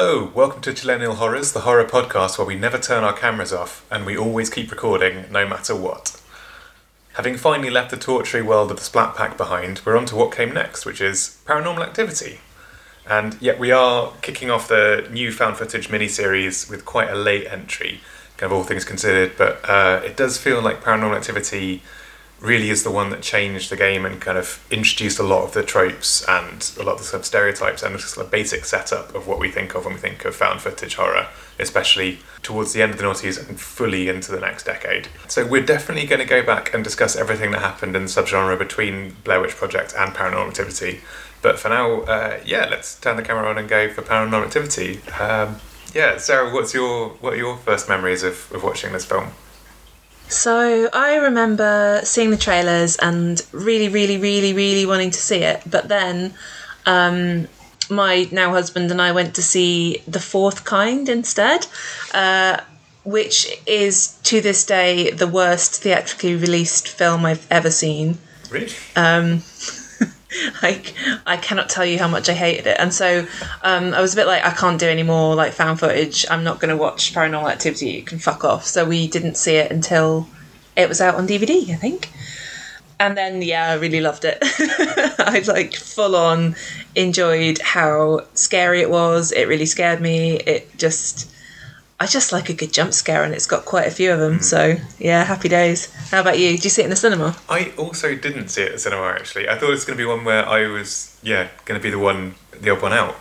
Hello, welcome to Chillennial Horrors, the horror podcast where we never turn our cameras off and we always keep recording no matter what. Having finally left the tortury world of the Splat Pack behind, we're on to what came next, which is Paranormal Activity. And yet we are kicking off the new found footage miniseries with quite a late entry, kind of all things considered, but uh, it does feel like Paranormal Activity really is the one that changed the game and kind of introduced a lot of the tropes and a lot of the sort of stereotypes and just a basic setup of what we think of when we think of found footage horror, especially towards the end of the noughties and fully into the next decade. So we're definitely going to go back and discuss everything that happened in the subgenre between Blair Witch Project and Paranormal Activity. But for now, uh, yeah, let's turn the camera on and go for Paranormal Activity. Um, yeah, Sarah, what's your what are your first memories of, of watching this film? So I remember seeing the trailers and really, really, really, really wanting to see it. But then um, my now husband and I went to see The Fourth Kind instead, uh, which is to this day the worst theatrically released film I've ever seen. Really? Um, like I cannot tell you how much I hated it, and so um, I was a bit like I can't do any more like found footage. I'm not going to watch Paranormal Activity. You can fuck off. So we didn't see it until it was out on DVD, I think. And then yeah, I really loved it. I like full on enjoyed how scary it was. It really scared me. It just I just like a good jump scare, and it's got quite a few of them. Mm. So yeah, happy days. How about you? Did you see it in the cinema? I also didn't see it in the cinema. Actually, I thought it was going to be one where I was yeah going to be the one, the odd one out.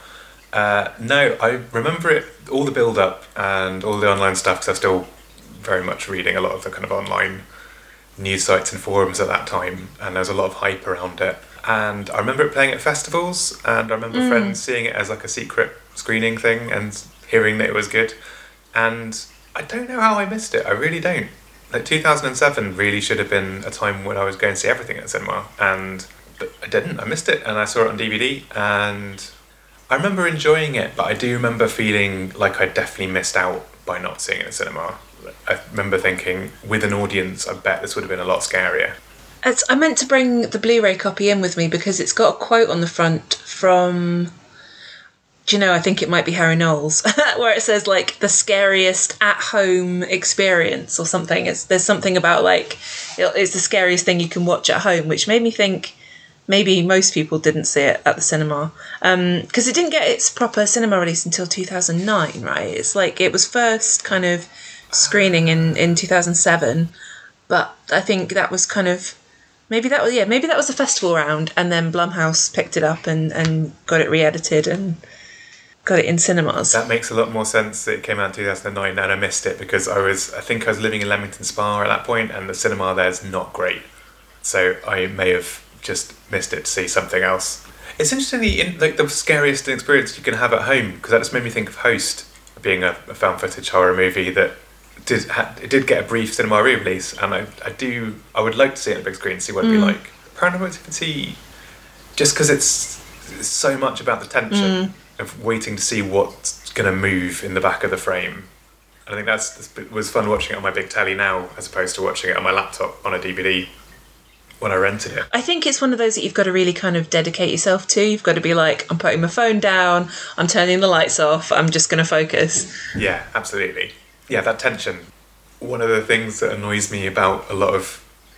Uh, no, I remember it all the build up and all the online stuff because I was still very much reading a lot of the kind of online news sites and forums at that time, and there was a lot of hype around it. And I remember it playing at festivals, and I remember mm. friends seeing it as like a secret screening thing and hearing that it was good and I don't know how I missed it. I really don't. Like 2007 really should have been a time when I was going to see everything at cinema, and but I didn't. I missed it, and I saw it on DVD, and I remember enjoying it, but I do remember feeling like I definitely missed out by not seeing it at cinema. I remember thinking, with an audience, I bet this would have been a lot scarier. It's, I meant to bring the Blu-ray copy in with me because it's got a quote on the front from do you know, I think it might be Harry Knowles, where it says like the scariest at home experience or something. It's there's something about like it's the scariest thing you can watch at home, which made me think maybe most people didn't see it at the cinema because um, it didn't get its proper cinema release until 2009, right? It's like it was first kind of screening in in 2007, but I think that was kind of maybe that was yeah maybe that was the festival round, and then Blumhouse picked it up and and got it re-edited and got it in cinemas. That makes a lot more sense. That it came out in 2009 and I missed it because I was, I think I was living in Leamington Spa at that point and the cinema there is not great. So I may have just missed it to see something else. It's interesting, the, like the scariest experience you can have at home because that just made me think of Host being a, a found footage horror movie that did it did get a brief cinema re-release and I, I do I would like to see it on a big screen see what it'd mm. be like. Paranormal Activity, just because it's, it's so much about the tension. Mm of waiting to see what's going to move in the back of the frame. And I think that's it was fun watching it on my big telly now as opposed to watching it on my laptop on a DVD when I rented it. I think it's one of those that you've got to really kind of dedicate yourself to. You've got to be like, I'm putting my phone down, I'm turning the lights off, I'm just going to focus. Yeah, absolutely. Yeah, that tension. One of the things that annoys me about a lot of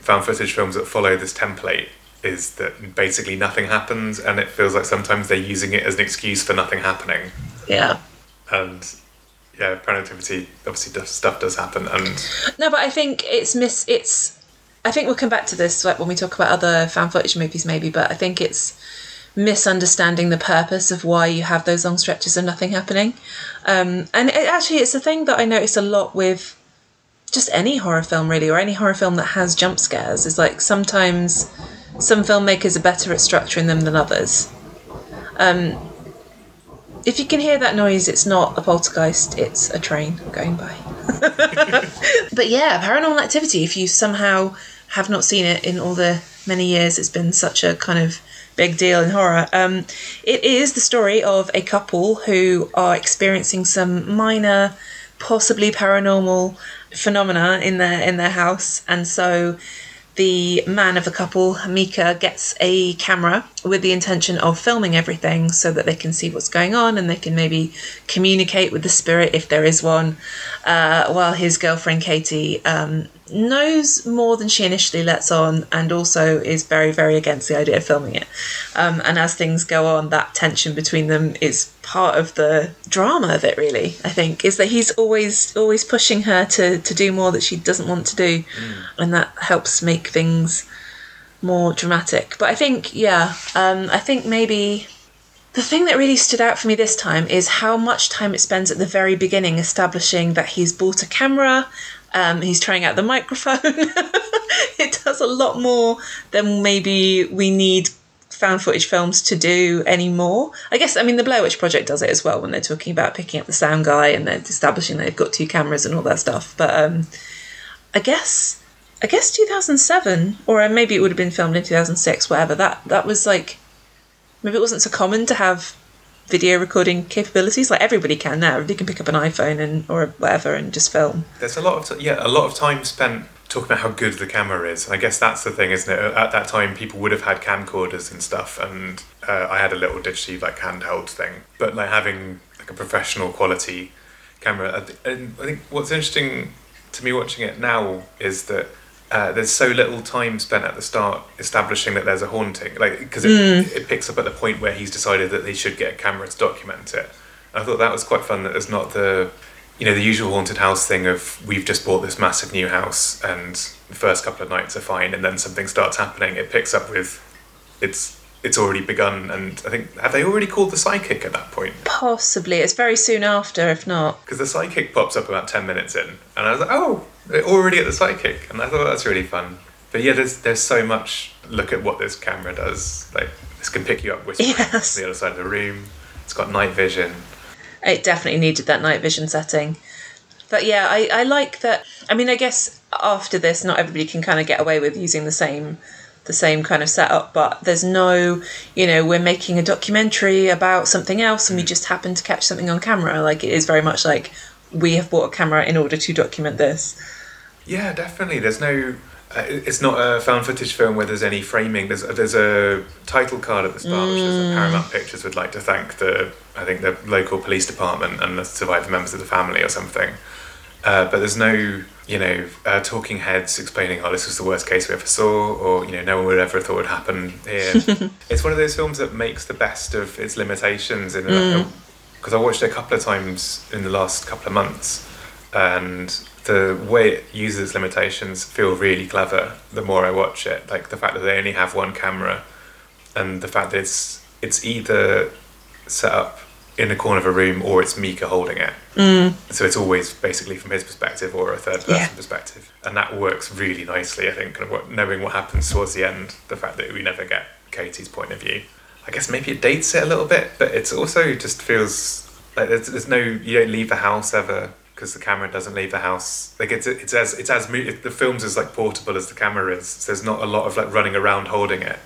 found footage films that follow this template is that basically nothing happens, and it feels like sometimes they're using it as an excuse for nothing happening. Yeah. And yeah, productivity obviously does, stuff does happen, and no, but I think it's miss it's. I think we'll come back to this like when we talk about other found footage movies, maybe. But I think it's misunderstanding the purpose of why you have those long stretches of nothing happening. Um, and it, actually, it's a thing that I notice a lot with just any horror film, really, or any horror film that has jump scares. Is like sometimes some filmmakers are better at structuring them than others. Um, if you can hear that noise, it's not a poltergeist, it's a train going by. but yeah, paranormal activity, if you somehow have not seen it in all the many years it's been such a kind of big deal in horror. Um, it is the story of a couple who are experiencing some minor, possibly paranormal phenomena in their in their house, and so the man of the couple, Micah, gets a camera with the intention of filming everything so that they can see what's going on and they can maybe communicate with the spirit if there is one. Uh, while his girlfriend Katie um, knows more than she initially lets on and also is very, very against the idea of filming it. Um, and as things go on, that tension between them is part of the drama of it, really, I think, is that he's always always pushing her to, to do more that she doesn't want to do. And that helps make things more dramatic. But I think, yeah, um, I think maybe the thing that really stood out for me this time is how much time it spends at the very beginning establishing that he's bought a camera, um, he's trying out the microphone. it does a lot more than maybe we need found footage films to do anymore. I guess, I mean, the Blair Witch Project does it as well when they're talking about picking up the sound guy and they're establishing they've got two cameras and all that stuff. But um, I guess, I guess 2007, or maybe it would have been filmed in 2006, whatever. That that was like, maybe it wasn't so common to have video recording capabilities. Like everybody can now. Everybody can pick up an iPhone and or whatever and just film. There's a lot of t- yeah, a lot of time spent talking about how good the camera is. I guess that's the thing, isn't it? At that time, people would have had camcorders and stuff, and uh, I had a little digitally like handheld thing. But like having like a professional quality camera, and I think what's interesting to me watching it now is that. Uh, there's so little time spent at the start establishing that there's a haunting, like because it, it picks up at the point where he's decided that they should get a camera to document it. I thought that was quite fun. That there's not the you know the usual haunted house thing of we've just bought this massive new house and the first couple of nights are fine and then something starts happening it picks up with it's it's already begun and i think have they already called the psychic at that point Possibly. It's very soon after, if not. because the psychic pops up about 10 minutes in and i was like oh they're already at the psychic and i thought that's really fun but yeah there's there's so much look at what this camera does like this can pick you up whispering Yes. the other side of the room it's got night vision It definitely needed that night vision setting. But yeah, I, I like that. I mean, I guess after this, not everybody can kind of get away with using the same the same kind of setup but there's no you know we're making a documentary about something else and we just happen to catch something on camera like it is very much like we have bought a camera in order to document this Yeah, definitely. There's no. Uh, it's not a found footage film where there's any framing. There's there's a title card at the start, which is that Paramount Pictures would like to thank the I think the local police department and the surviving members of the family or something. Uh, but there's no you know uh, talking heads explaining oh this was the worst case we ever saw or you know no one would ever have thought would happen here. it's one of those films that makes the best of its limitations in because I watched it a couple of times in the last couple of months and the way it uses limitations feel really clever the more I watch it. Like the fact that they only have one camera and the fact that it's it's either set up in a corner of a room or it's Micah holding it. Mm. So it's always basically from his perspective or a third person Yeah. perspective. And that works really nicely, I think, kind of what, knowing what happens towards the end, the fact that we never get Katie's point of view. I guess maybe it dates it a little bit, but it's also just feels like there's, there's no, you don't leave the house ever because the camera doesn't leave the house. Like it's it's as it's as the film's as like portable as the camera is. So there's not a lot of like running around holding it.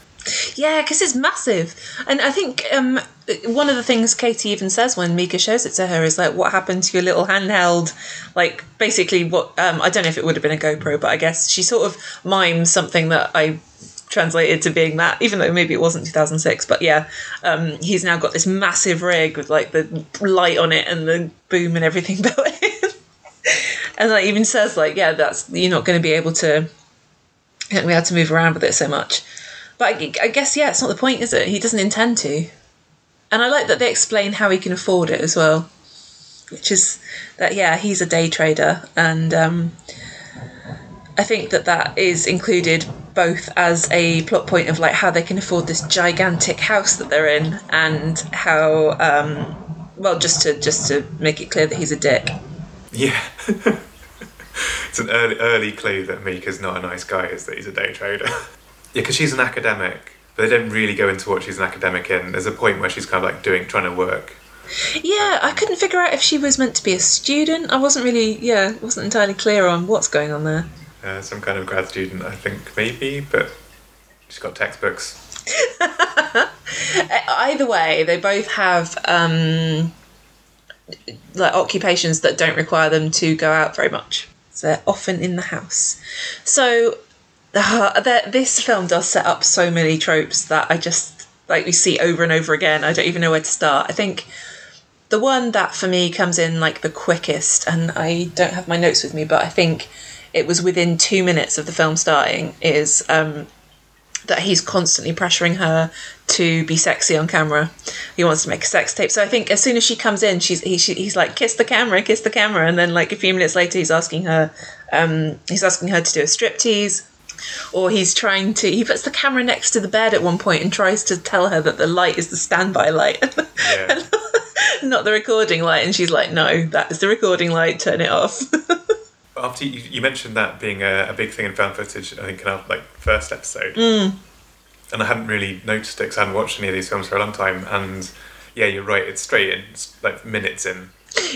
Yeah, because it's massive. And I think um, one of the things Katie even says when Micah shows it to her is like, what happened to your little handheld? Like, basically, what um, I don't know if it would have been a GoPro, but I guess she sort of mimes something that I translated to being that, even though maybe it wasn't 2006. But yeah, um, he's now got this massive rig with like the light on it and the boom and everything. And like even says like, yeah, that's you're not going to be able to, be able to move around with it so much. But I, I guess yeah, it's not the point, is it? He doesn't intend to. And I like that they explain how he can afford it as well, which is that yeah, he's a day trader, and um, I think that that is included both as a plot point of like how they can afford this gigantic house that they're in, and how um, well just to just to make it clear that he's a dick. Yeah. it's an early early clue that Micah's not a nice guy is that he's a day trader. yeah, because she's an academic, but they don't really go into what she's an academic in. There's a point where she's kind of like doing trying to work. Yeah, I couldn't figure out if she was meant to be a student. I wasn't really yeah, wasn't entirely clear on what's going on there. Uh, some kind of grad student, I think maybe, but she's got textbooks. either way, they both have um, like occupations that don't require them to go out very much. So they're often in the house. So uh, this film does set up so many tropes that I just like we see over and over again. I don't even know where to start. I think the one that for me comes in like the quickest, and I don't have my notes with me, but I think it was within two minutes of the film starting, is um, that he's constantly pressuring her to be sexy on camera. He wants to make a sex tape. So I think as soon as she comes in, she's he, she, he's like kiss the camera, kiss the camera, and then like a few minutes later, he's asking her, um, he's asking her to do a striptease. Or he's trying to. He puts the camera next to the bed at one point and tries to tell her that the light is the standby light. Yeah. not the recording light. And she's like, no, that is the recording light, turn it off. After you, you mentioned that being a, a big thing in found footage, I think in our like first episode, Mm. And I hadn't really noticed it because I hadn't watched any of these films for a long time. And yeah, you're right; it's straight in, it's like minutes in.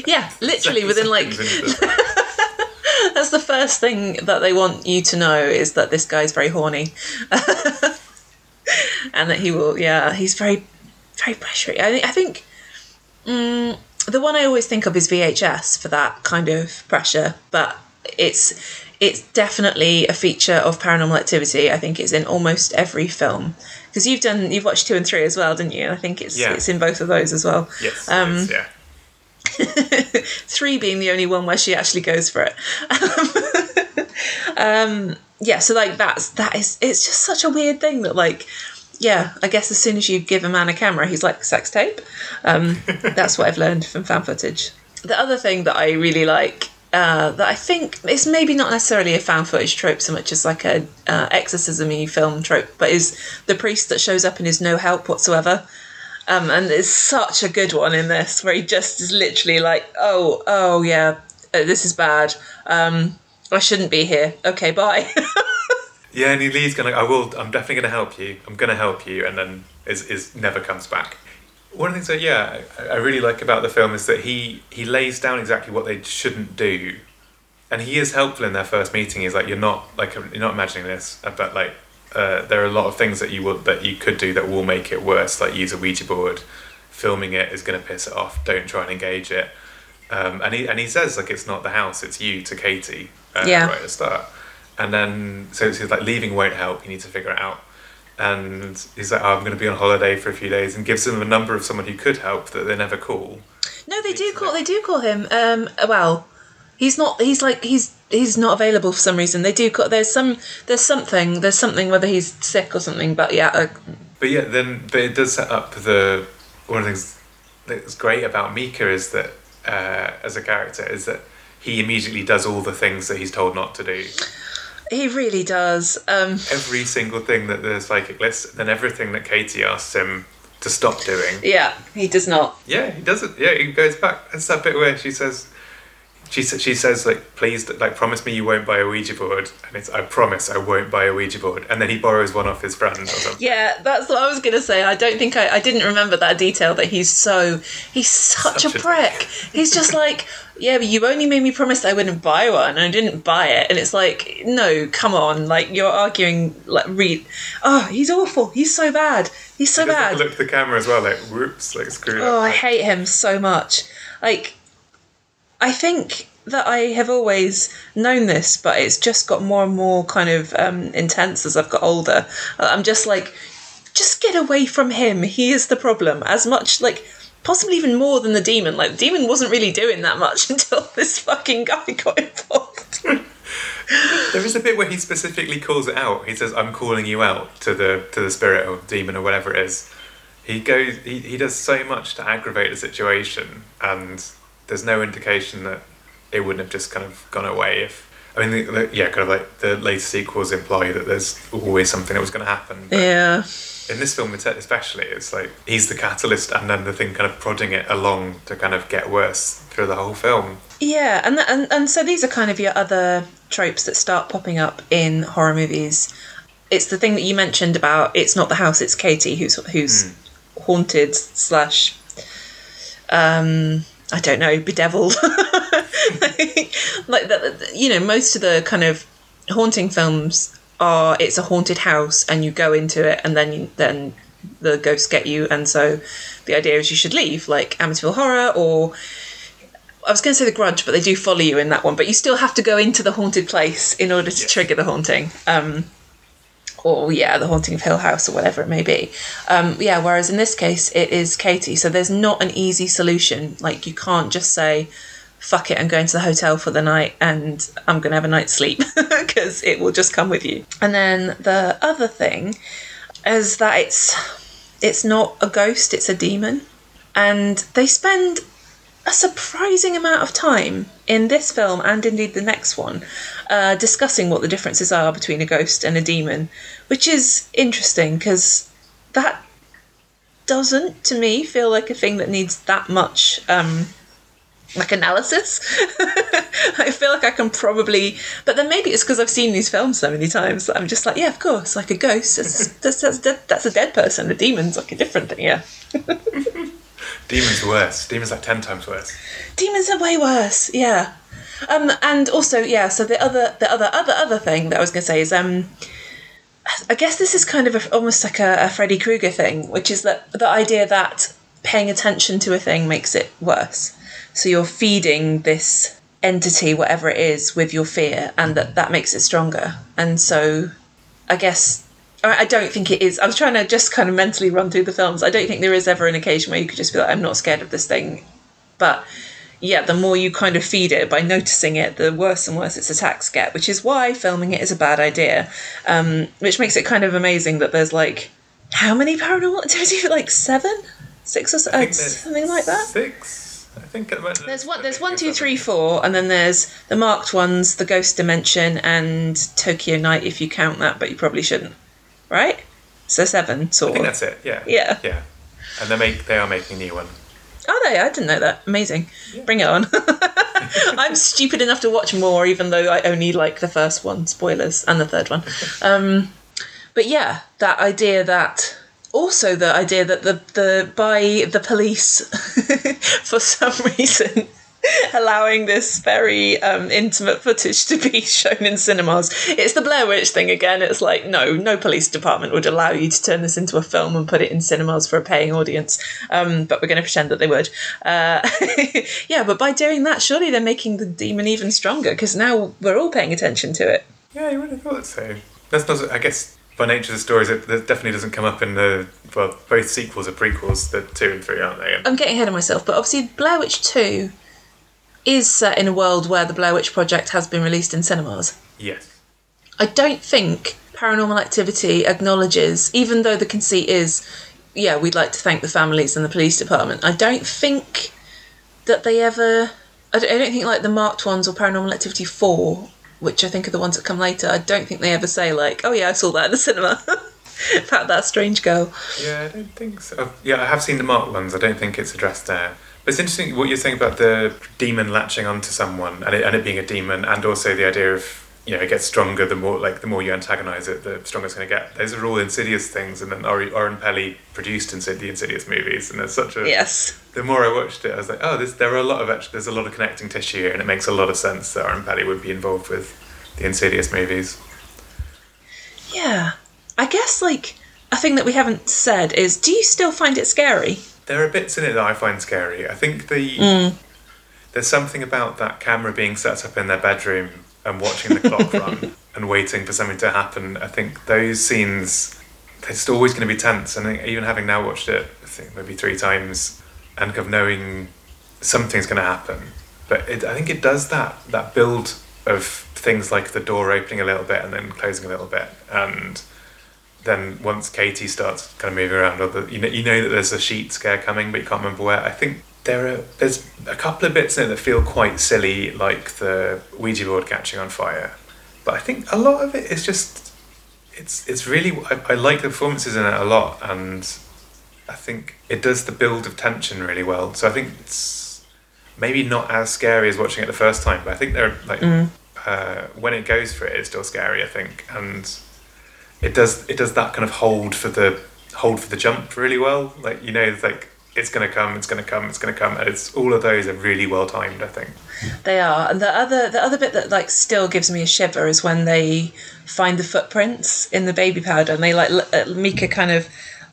yeah, literally within like, Seconds into the- that's the first thing that they want you to know is that this guy's very horny. and that he will, yeah, he's very, very pressury. I, I think mm, the one I always think of is VHS for that kind of pressure, but it's it's definitely a feature of Paranormal Activity. I think it's in almost every film because you've done you've watched two and three as well, didn't you? I think it's Yeah. it's in both of those as well. yes, Um, is, yeah. three being the only one where she actually goes for it. um, yeah, so like that's that is it's just such a weird thing that like yeah, I guess as soon as you give a man a camera, he's like sex tape. Um, that's what I've learned from found footage. The other thing that I really like. Uh, that I think it's maybe not necessarily a found footage trope so much as like a uh, exorcism-y film trope, but is the priest that shows up and is no help whatsoever. Um, and it's such a good one in this where he just is literally like, oh, oh yeah, uh, this is bad. Um, I shouldn't be here. Okay, bye. Yeah, and he leaves going, I will, I'm definitely going to help you. I'm going to help you. And then is, is never comes back. One of the things that, yeah, I, I really like about the film is that he, he lays down exactly what they shouldn't do. And he is helpful in their first meeting. He's like, you're not, like, you're not imagining this, uh, but like, uh, there are a lot of things that you would, that you could do that will make it worse. Like use a Ouija board, filming it is going to piss it off. Don't try and engage it. Um, and he and he says like it's not the house, it's you to Katie. Uh, Yeah. Right at the start. And then so he's like leaving won't help. You need to figure it out. And he's like, oh, I'm going to be on holiday for a few days, and gives them a number of someone who could help that they never call. no, they do call. They do call him. Um, well, he's not. He's like he's he's not available for some reason. They do call. There's some. There's something. There's something. Whether he's sick or something. But yeah, uh, But yeah, then but it does set up the one of the things that's great about Micah is that uh, as a character is that he immediately does all the things that he's told not to do. He really does. Um, Every single thing that the psychic lists, and then everything that Katie asks him to stop doing. yeah, he does not. Yeah, he doesn't. Yeah, he goes back. It's that bit where she says, she sa- she says like, please, like, promise me you won't buy a Ouija board, and it's I promise I won't buy a Ouija board, and then he borrows one off his friend or something. Yeah, that's what I was gonna say. I don't think I, I didn't remember that detail that he's so he's such, Such a a prick. he's just like, yeah, but you only made me promise I wouldn't buy one, and I didn't buy it. And it's like, no, come on, like you're arguing like read. Oh, he's awful. He's so bad. He's so He bad. look at the camera as well, like whoops, like screw. Oh, up. I hate him so much. Like, I think that I have always known this, but it's just got more and more kind of um, intense as I've got older. I'm just like, just get away from him. He is the problem. As much, like, possibly even more than the demon. Like, the demon wasn't really doing that much until this fucking guy got involved. There is a bit where he specifically calls it out. He says, "I'm calling you out to the to the spirit or demon or whatever it is." He goes. He, he does so much to aggravate the situation, and there's no indication that it wouldn't have just kind of gone away if. I mean, the, the, yeah, kind of like the later sequels imply that there's always something that was going to happen. But yeah. in this film, especially, it's like he's the catalyst, and then the thing kind of prodding it along to kind of get worse through the whole film. Yeah, and, and and so these are kind of your other tropes that start popping up in horror movies. It's the thing that you mentioned about it's not the house, it's Katie who's who's haunted slash um I don't know, bedeviled. like that you know, most of the kind of haunting films are it's a haunted house and you go into it and then you, then the ghosts get you and so the idea is you should leave like Amityville Horror or I was going to say the grudge, but they do follow you in that one. But you still have to go into the haunted place in order to Yes. trigger the haunting. Um, or yeah, the haunting of Hill House or whatever it may be. Um, yeah, whereas in this case it is Katie, so there's not an easy solution. Like you can't just say, "Fuck it, I'm going to the hotel for the night and I'm going to have a night's sleep," because it will just come with you. And then the other thing is that it's it's not a ghost, it's a demon, and they spend a surprising amount of time in this film and indeed the next one uh, discussing what the differences are between a ghost and a demon, which is interesting because that doesn't, to me, feel like a thing that needs that much. Um, like analysis. I feel like I can probably, but then maybe it's because I've seen these films so many times that I'm just like, yeah, of course, like a ghost, that's that's, that's, dead, that's a dead person. A demon's like a different thing, yeah. Demons are worse. Demons like ten times worse. Demons are way worse, yeah. Um, and also, yeah. So the other, the other, other, other thing that I was going to say is, um, I guess this is kind of a, almost like a, a Freddy Krueger thing, which is that the idea that paying attention to a thing makes it worse. So you're feeding this entity, whatever it is, with your fear, and that that makes it stronger. And so, I guess I don't think it is. I was trying to just kind of mentally run through the films. I don't think there is ever an occasion where you could just be like, I'm not scared of this thing. But yeah, the more you kind of feed it by noticing it, the worse and worse its attacks get, which is why filming it is a bad idea. Um, which makes it kind of amazing that there's like, how many paranormal activity? Like seven? Six or uh, something like that? Six. I think at the moment. There's one. There's one, two, three, four, and then there's the marked ones, the Ghost Dimension, and Tokyo Night. If you count that, but you probably shouldn't right? So seven, sort I think that's it. Yeah. Yeah. Yeah. And they make they are making a new one. Are they? I didn't know that. Amazing. Yeah. Bring it on. I'm stupid enough to watch more, even though I only like the first one. Spoilers, and the third one. Um, but yeah, that idea that also the idea that the the by the police for some reason allowing this very um, intimate footage to be shown in cinemas. It's the Blair Witch thing again. It's like, no, no police department would allow you to turn this into a film and put it in cinemas for a paying audience. Um, but we're going to pretend that they would. Uh, yeah, but by doing that, surely they're making the demon even stronger because now we're all paying attention to it. Yeah, you would have thought so. That's not, I guess, by nature of the stories, it, it, definitely doesn't come up in the well, both sequels are prequels, the two and three, aren't they? I'm getting ahead of myself, but obviously Blair Witch Two is set in a world where the Blair Witch Project has been released in cinemas. Yes. I don't think Paranormal Activity acknowledges, even though the conceit is, yeah, we'd like to thank the families and the police department. I don't think that they ever. I don't, I don't think like the marked ones or Paranormal Activity Four, which I think are the ones that come later. I don't think they ever say like, "Oh yeah, I saw that in the cinema." About that strange girl. Yeah, I don't think so. Yeah, I have seen the marked ones. I don't think it's addressed there. It's interesting what you're saying about the demon latching onto someone and it, and it being a demon, and also the idea of you know it gets stronger the more like the more you antagonize it, the stronger it's going to get. Those are all insidious things, and then Oren Peli produced Insid- the Insidious movies, and there's such a yes. The more I watched it, I was like, oh, this, there are a lot of actually, there's a lot of connecting tissue here, and it makes a lot of sense that Oren Peli would be involved with the Insidious movies. Yeah, I guess like a thing that we haven't said is, do you still find it scary? There are bits in it that I find scary. I think the mm. there's something about that camera being set up in their bedroom and watching the clock run and waiting for something to happen. I think those scenes they're just always going to be tense. And even having now watched it, I think maybe three times, and kind of knowing something's going to happen, but it, I think it does that that build of things like the door opening a little bit and then closing a little bit and then once Katie starts kind of moving around, or the, you know, you know that there's a sheet scare coming, but you can't remember where. I think there are there's a couple of bits in it that feel quite silly, like the Ouija board catching on fire. But I think a lot of it is just it's it's really I, I like the performances in it a lot, and I think it does the build of tension really well. So I think it's maybe not as scary as watching it the first time, but I think they're like mm. uh, when it goes for it, it's still scary. I think and it does it does that kind of hold for the hold for the jump really well. Like you know, like it's gonna come, it's gonna come, it's gonna come, and it's all of those are really well timed. I think they are. And the other the other bit that like still gives me a shiver is when they find the footprints in the baby powder, and they like uh, Micah kind of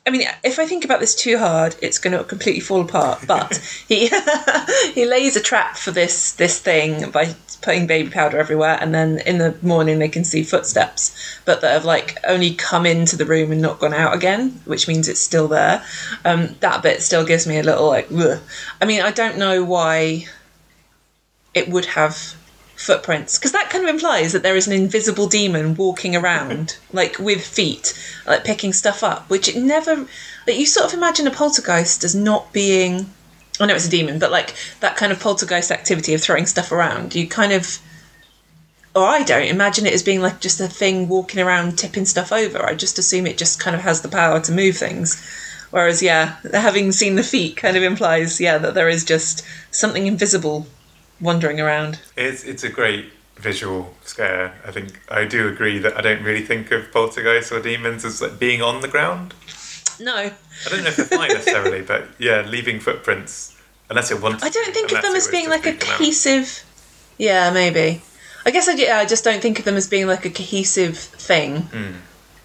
I mean, if I think about this too hard, it's going to completely fall apart. But he he lays a trap for this this thing by putting baby powder everywhere, and then in the morning they can see footsteps, but that have like only come into the room and not gone out again, which means it's still there. Um, that bit still gives me a little like. Ugh. I mean, I don't know why it would have footprints. Because that kind of implies that there is an invisible demon walking around like with feet like picking stuff up which it never that you sort of imagine a poltergeist as not being I know it's a demon but like that kind of poltergeist activity of throwing stuff around. You kind of or I don't imagine it as being like just a thing walking around tipping stuff over. I just assume it just kind of has the power to move things. Whereas yeah having seen the feet kind of implies yeah that there is just something invisible wandering around. It's it's a great visual scare. I think I do agree that I don't really think of poltergeists or demons as like being on the ground. No. I don't know if they're fine necessarily, but yeah, leaving footprints unless it wants. I don't think of them as being like a freak them out. cohesive. Yeah, maybe. I guess I, yeah, I just don't think of them as being like a cohesive thing. Hmm.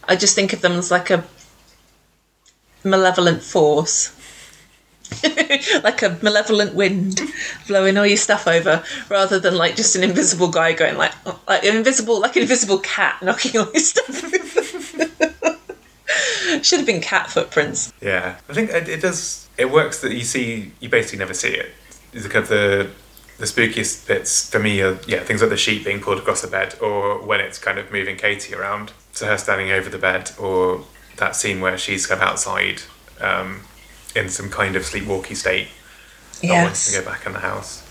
I just think of them as like a malevolent force. like a malevolent wind blowing all your stuff over rather than like just an invisible guy going like like an invisible like an invisible cat knocking all your stuff over. should have been cat footprints Yeah, I think it, it does. It works that you see. You basically never see it. It's kind of the the spookiest bits for me are yeah things like the sheet being pulled across the bed, or when it's kind of moving Katie around. So her standing over the bed, or that scene where she's kind of outside um, in some kind of sleepwalky state, not wanting yes to go back in the house.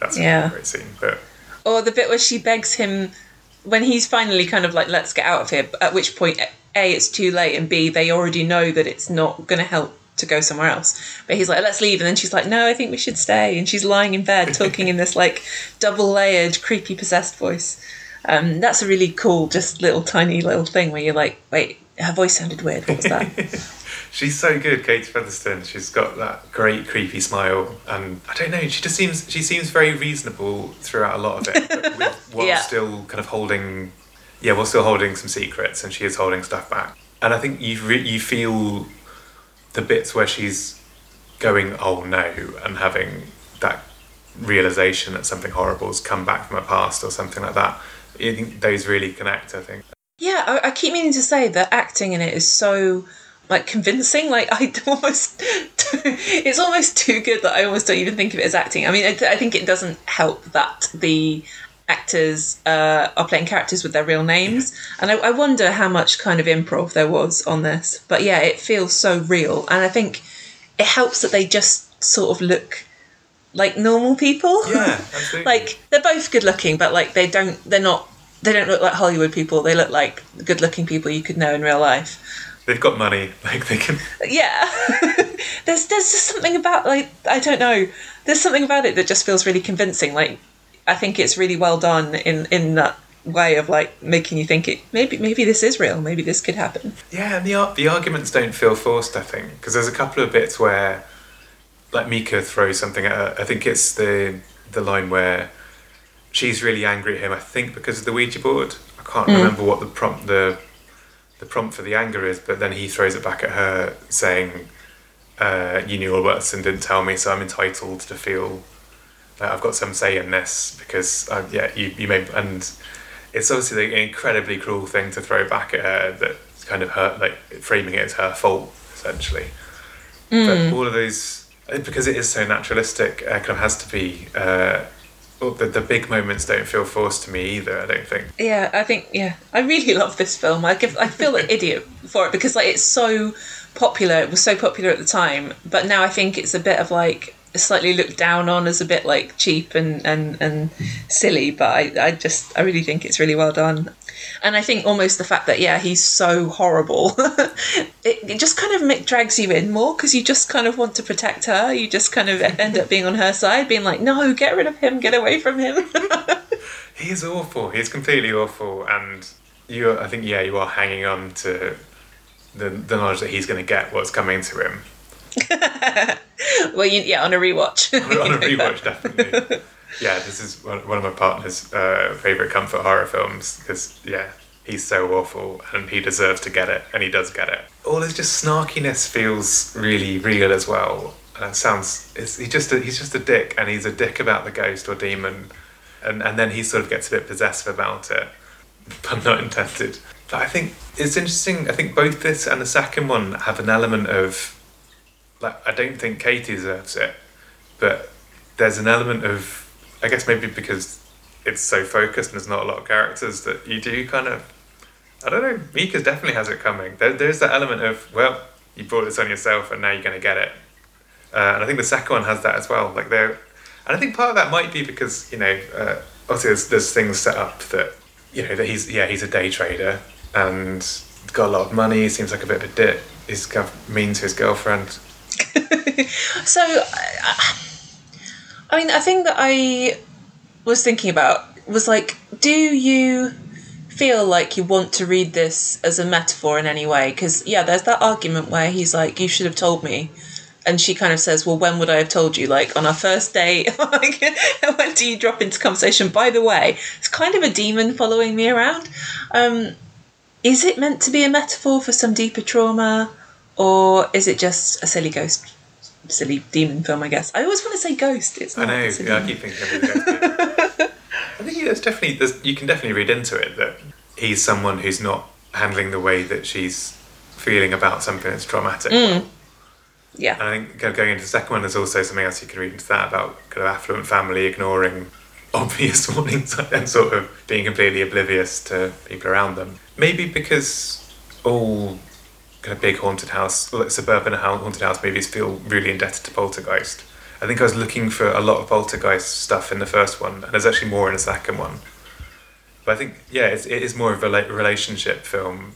That's Yeah. a great scene. But Or the bit where she begs him when he's finally kind of like, let's get out of here, at which point, A, it's too late, and B, they already know that it's not going to help to go somewhere else. But he's like, let's leave. And then she's like, no, I think we should stay. And she's lying in bed talking in this like double layered, creepy, possessed voice. Um, that's a really cool, just little tiny little thing where you're like, wait, her voice sounded weird. What was that? She's so good, Kate Featherston. She's got that great creepy smile, and I don't know. She just seems she seems very reasonable throughout a lot of it, but with, while Yeah. still kind of holding, yeah, while still holding some secrets, and she is holding stuff back. And I think you re- you feel the bits where she's going, oh no, and having that realization that something horrible's come back from her past or something like that. I think those really connect. I think. Yeah, I, I keep meaning to say that acting in it is so like convincing. Like I almost, it's almost too good that I almost don't even think of it as acting. I mean, I, I think it doesn't help that the actors uh, are playing characters with their real names, and I, I wonder how much kind of improv there was on this. But yeah, it feels so real, and I think it helps that they just sort of look like normal people. Yeah, absolutely. like they're both good looking, but like they don't they're not they don't look like Hollywood people. They look like good looking people you could know in real life. They've got money, like they can. Yeah. there's there's just something about like I don't know. There's something about it that just feels really convincing. Like I think it's really well done in in that way of like making you think it maybe maybe this is real. Maybe this could happen. Yeah, and the the arguments don't feel forced. I think because there's a couple of bits where, like Micah throws something at her. I think it's the the line where she's really angry at him. I think because of the Ouija board. I can't hmm. remember what the prompt the the prompt for the anger is, but then he throws it back at her saying, uh, "You knew all about this and didn't tell me, so I'm entitled to feel that I've got some say in this because uh, yeah, you you made and." It's obviously an incredibly cruel thing to throw back at her that kind of hurt, like framing it as her fault, essentially. But all of those, because it is so naturalistic, uh, kind of has to be. Uh, well, the, the big moments don't feel forced to me either. I don't think. Yeah, I think yeah, I really love this film. I give I feel an idiot for it because like it's so popular. It was so popular at the time, but now I think it's a bit of like slightly looked down on as a bit like cheap and and and silly. But I I just I really think it's really well done. And I think almost the fact that yeah he's so horrible, it, it just kind of drags you in more because you just kind of want to protect her. You just kind of end up being on her side, being like, no, get rid of him, get away from him. He's awful. He's completely awful, and you. I think yeah, you are hanging on to the the knowledge that he's going to get what's coming to him well, you, yeah, on a rewatch. on a rewatch, definitely. Yeah, this is one, one of my partner's uh, favorite comfort horror films because yeah, he's so awful and he deserves to get it, and he does get it. All his just snarkiness feels really real as well. Uh, sounds it's, he's just a, he's just a dick, and he's a dick about the ghost or demon, and and then he sort of gets a bit possessive about it, but not intended. But I think it's interesting. I think both this and the second one have an element of like I don't think Katie deserves it, but there's an element of I guess maybe because it's so focused and there's not a lot of characters that you do kind of I don't know. Micah definitely has it coming. There, there's that element of well, you brought this on yourself and now you're going to get it. Uh, and I think the second one has that as well. Like there, and I think part of that might be because you know uh, obviously there's, there's things set up that you know that he's yeah he's a day trader and got a lot of money. Seems like a bit of a dit. He's kind of mean to his girlfriend. So, I, I mean, a thing that I was thinking about was like, do you feel like you want to read this as a metaphor in any way? Because, yeah, there's that argument where he's like, you should have told me. And she kind of says, well, when would I have told you? Like, on our first date? when do you drop into conversation? By the way, it's kind of a demon following me around. Um, is it meant to be a metaphor for some deeper trauma? Or is it just a silly ghost silly demon film, I guess. I always want to say ghost. It's I know. Yeah, I keep thinking of it. I think there's definitely there's, you can definitely read into it that he's someone who's not handling the way that she's feeling about something that's traumatic. Mm. Yeah. And I think go- going into the second one, there's also something else you can read into that about kind of affluent family ignoring obvious warnings and sort of being completely oblivious to people around them. Maybe because all kind of big haunted house, like suburban haunted house movies feel really indebted to Poltergeist. I think I was looking for a lot of Poltergeist stuff in the first one, and there's actually more in the second one. But I think, yeah, it's, it is more of a rela- relationship film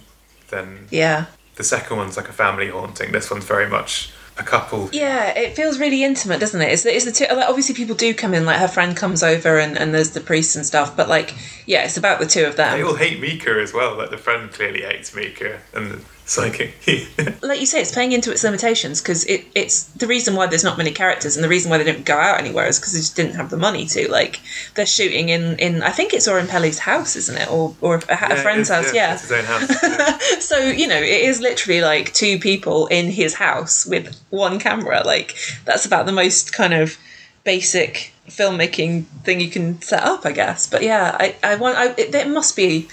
than Yeah. the second one's like a family haunting. This one's very much a couple. Yeah, it feels really intimate, doesn't it? It's the, it's the two, like, obviously people do come in, like her friend comes over and, and there's the priest and stuff, but like, yeah, it's about the two of them. They all hate Micah as well. Like the friend clearly hates Micah, and the psychic. Like you say, it's playing into its limitations because it, it's the reason why there's not many characters and the reason why they don't go out anywhere is because they just didn't have the money to. Like, they're shooting in, in I think it's Oren Peli's house, isn't it? Or, or a, a friend's house, yeah. It's his own house. yeah. So, you know, it is literally like two people in his house with one camera. Like, that's about the most kind of basic filmmaking thing you can set up, I guess. But yeah, I, I want, I, it, there must be.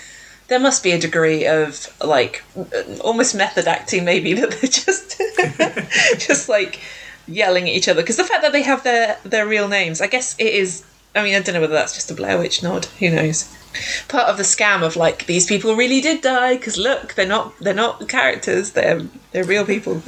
There must be a degree of like almost method acting, maybe that they're just just like yelling at each other. Because the fact that they have their their real names, I guess it is. I mean, I don't know whether that's just a Blair Witch nod. Who knows? Part of the scam of like these people really did die because look, they're not they're not characters. They're they're real people.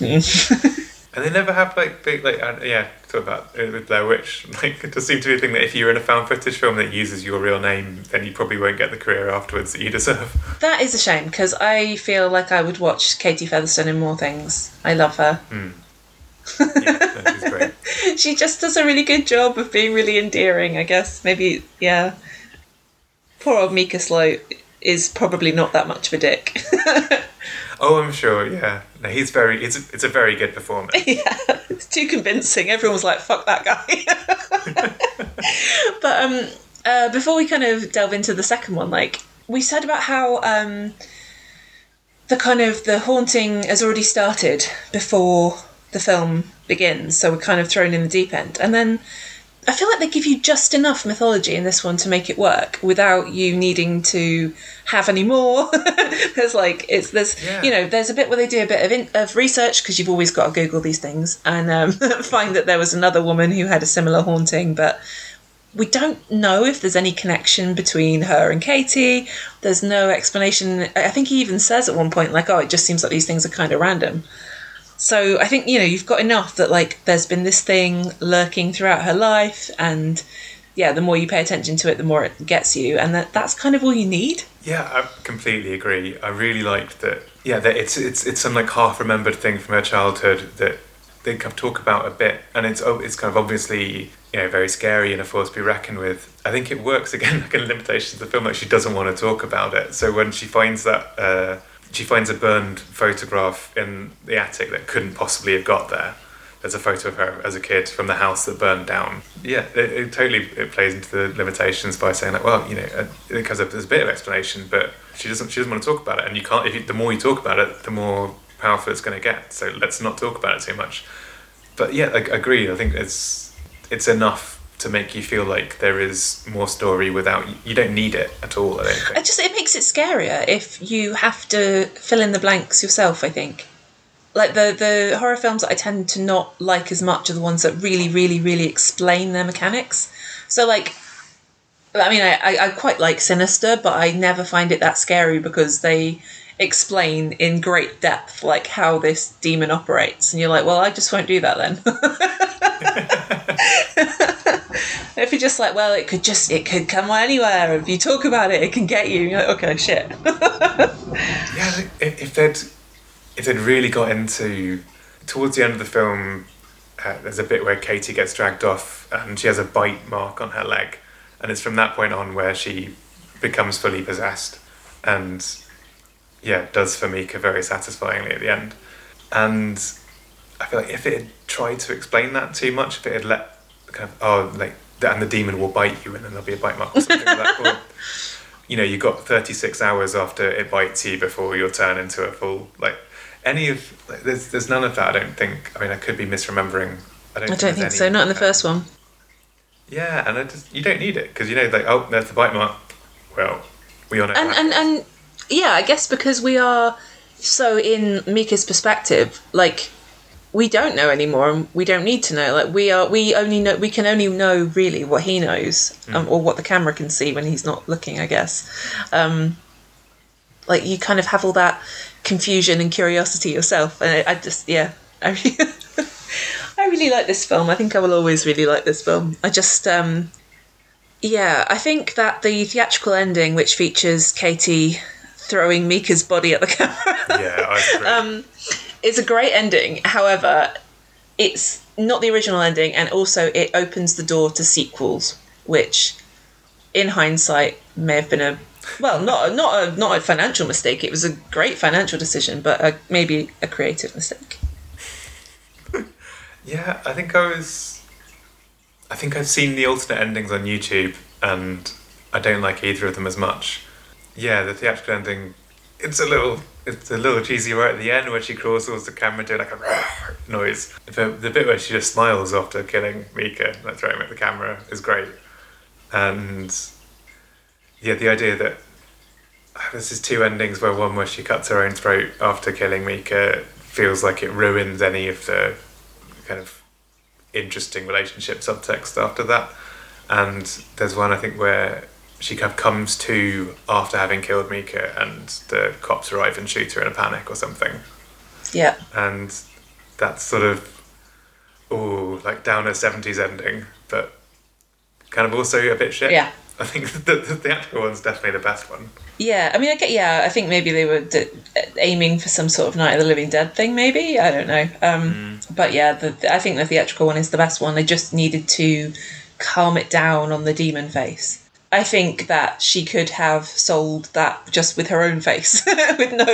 And they never have like big like uh, yeah talk about uh, with Blair Witch like it does seem to be a thing that if you're in a found footage film that uses your real name then you probably won't get the career afterwards that you deserve. That is a shame because I feel like I would watch Katie Featherston in more things. I love her. yeah, no, she's great. she just does a really good job of being really endearing. I guess maybe yeah. Poor old Micah Sloat is probably not that much of a dick. Oh, I'm sure. Yeah, no, he's very. It's a, it's a very good performance. yeah, it's too convincing. Everyone was like, "Fuck that guy." but um, uh, before we kind of delve into the second one, like we said about how um, the kind of the haunting has already started before the film begins, so we're kind of thrown in the deep end, and then. I feel like they give you just enough mythology in this one to make it work without you needing to have any more. there's like it's there's Yeah. you know there's a bit where they do a bit of in, of research because you've always got to Google these things and um, find that there was another woman who had a similar haunting, but we don't know if there's any connection between her and Katie. There's no explanation. I think he even says at one point like, "Oh, it just seems like these things are kind of random." So I think you know you've got enough that like there's been this thing lurking throughout her life, and yeah, the more you pay attention to it, the more it gets you, and that that's kind of all you need. Yeah, I completely agree. I really liked that. Yeah, that it's it's it's some like half remembered thing from her childhood that they kind of talk about a bit, and it's oh, it's kind of obviously you know very scary and a force to be reckoned with. I think it works again like in limitations of the film. Like she doesn't want to talk about it, so when she finds that. Uh, she finds a burned photograph in the attic that couldn't possibly have got there. there's a photo of her as a kid from the house that burned down. Yeah, it, it totally it plays into the limitations by saying like, well, you know, uh, because there's a bit of explanation, but she doesn't she doesn't want to talk about it, and you can't. If you, the more you talk about it, the more powerful it's going to get. So let's not talk about it too much. But yeah, I agree. I think it's it's enough to make you feel like there is more story without you don't need it at all. I don't think. It just it makes it scarier if you have to fill in the blanks yourself. I think, like the the horror films that I tend to not like as much are the ones that really, really, really explain their mechanics. So like. I mean, I, I, I quite like Sinister, but I never find it that scary because they explain in great depth like how this demon operates, and you're like, well, I just won't do that then. if you're just like, well, it could just it could come anywhere. If you talk about it, it can get you. You're like, okay, shit. yeah, if, they'd if they'd really got into towards the end of the film, uh, there's a bit where Katie gets dragged off and she has a bite mark on her leg, and it's from that point on where she becomes fully possessed, and yeah, does for Micah very satisfyingly at the end, and I feel like if it had tried to explain that too much, if it had let kind of oh like and the demon will bite you and then there'll be a bite mark or something like that. Or, you know, you've got 36 hours after it bites you before you'll turn into a full, like, any of, like, there's, there's none of that, I don't think. I mean, I could be misremembering. I don't, I don't think, so, not in the first one. Yeah, and it just, you don't need it because you know, like, oh, there's the bite mark. Well, we all know. And, and, and, yeah, I guess because we are so in Micah's perspective, like, we don't know anymore and we don't need to know. Like we are we only know we can only know really what he knows mm. um, or what the camera can see when he's not looking i guess. Um, like you kind of have all that confusion and curiosity yourself and i, I just yeah. I really, I really like this film. I think i will always really like this film. I just um, yeah i think that the theatrical ending which features katie throwing micah's body at the camera. Yeah I agree. It's a great ending. However, it's not the original ending, and also it opens the door to sequels, which, in hindsight, may have been a well, not not a not a financial mistake. It was a great financial decision, but a, maybe a creative mistake. yeah, I think I was. I think I've seen the alternate endings on YouTube, and I don't like either of them as much. Yeah, the theatrical ending, it's a little it's a little cheesy right at the end where she crawls towards the camera doing like a noise. The, the bit where she just smiles after killing Micah, like throwing at the camera, is great. And yeah, the idea that ah, this is two endings where one where she cuts her own throat after killing Micah feels like it ruins any of the kind of interesting relationship subtext after that. And there's one I think where she kind of comes to after having killed Micah, and the cops arrive and shoot her in a panic or something. Yeah. And that's sort of, oh, like down a 70s ending, but kind of also a bit shit. Yeah. I think the, the theatrical one's definitely the best one. Yeah, I mean, I get, yeah, I think maybe they were d- aiming for some sort of Night of the Living Dead thing, maybe. I don't know. Um, mm. But yeah, the, I think the theatrical one is the best one. They just needed to calm it down on the demon face. I think that she could have sold that just with her own face, with no,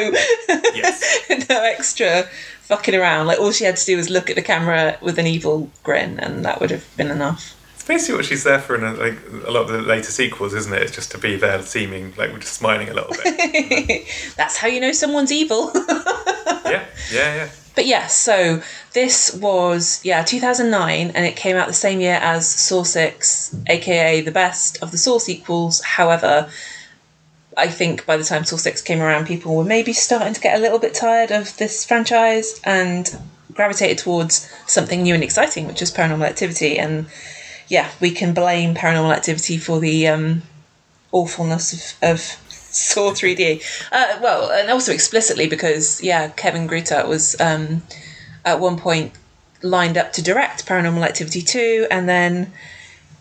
yes. no extra fucking around. Like all she had to do was look at the camera with an evil grin, and that would have been enough. It's basically what she's there for in a, like a lot of the later sequels, isn't it? It's just to be there, seeming like we're just smiling a little bit. That's how you know someone's evil. yeah, yeah, yeah. But yes, yeah, so this was yeah 2009, and it came out the same year as Saw Six, aka the best of the Saw sequels. However, I think by the time Saw Six came around, people were maybe starting to get a little bit tired of this franchise and gravitated towards something new and exciting, which is Paranormal Activity. And yeah, we can blame Paranormal Activity for the um, awfulness of, of Saw 3D. Uh, well, and also explicitly because yeah, Kevin Greutert was um, at one point lined up to direct Paranormal Activity 2, and then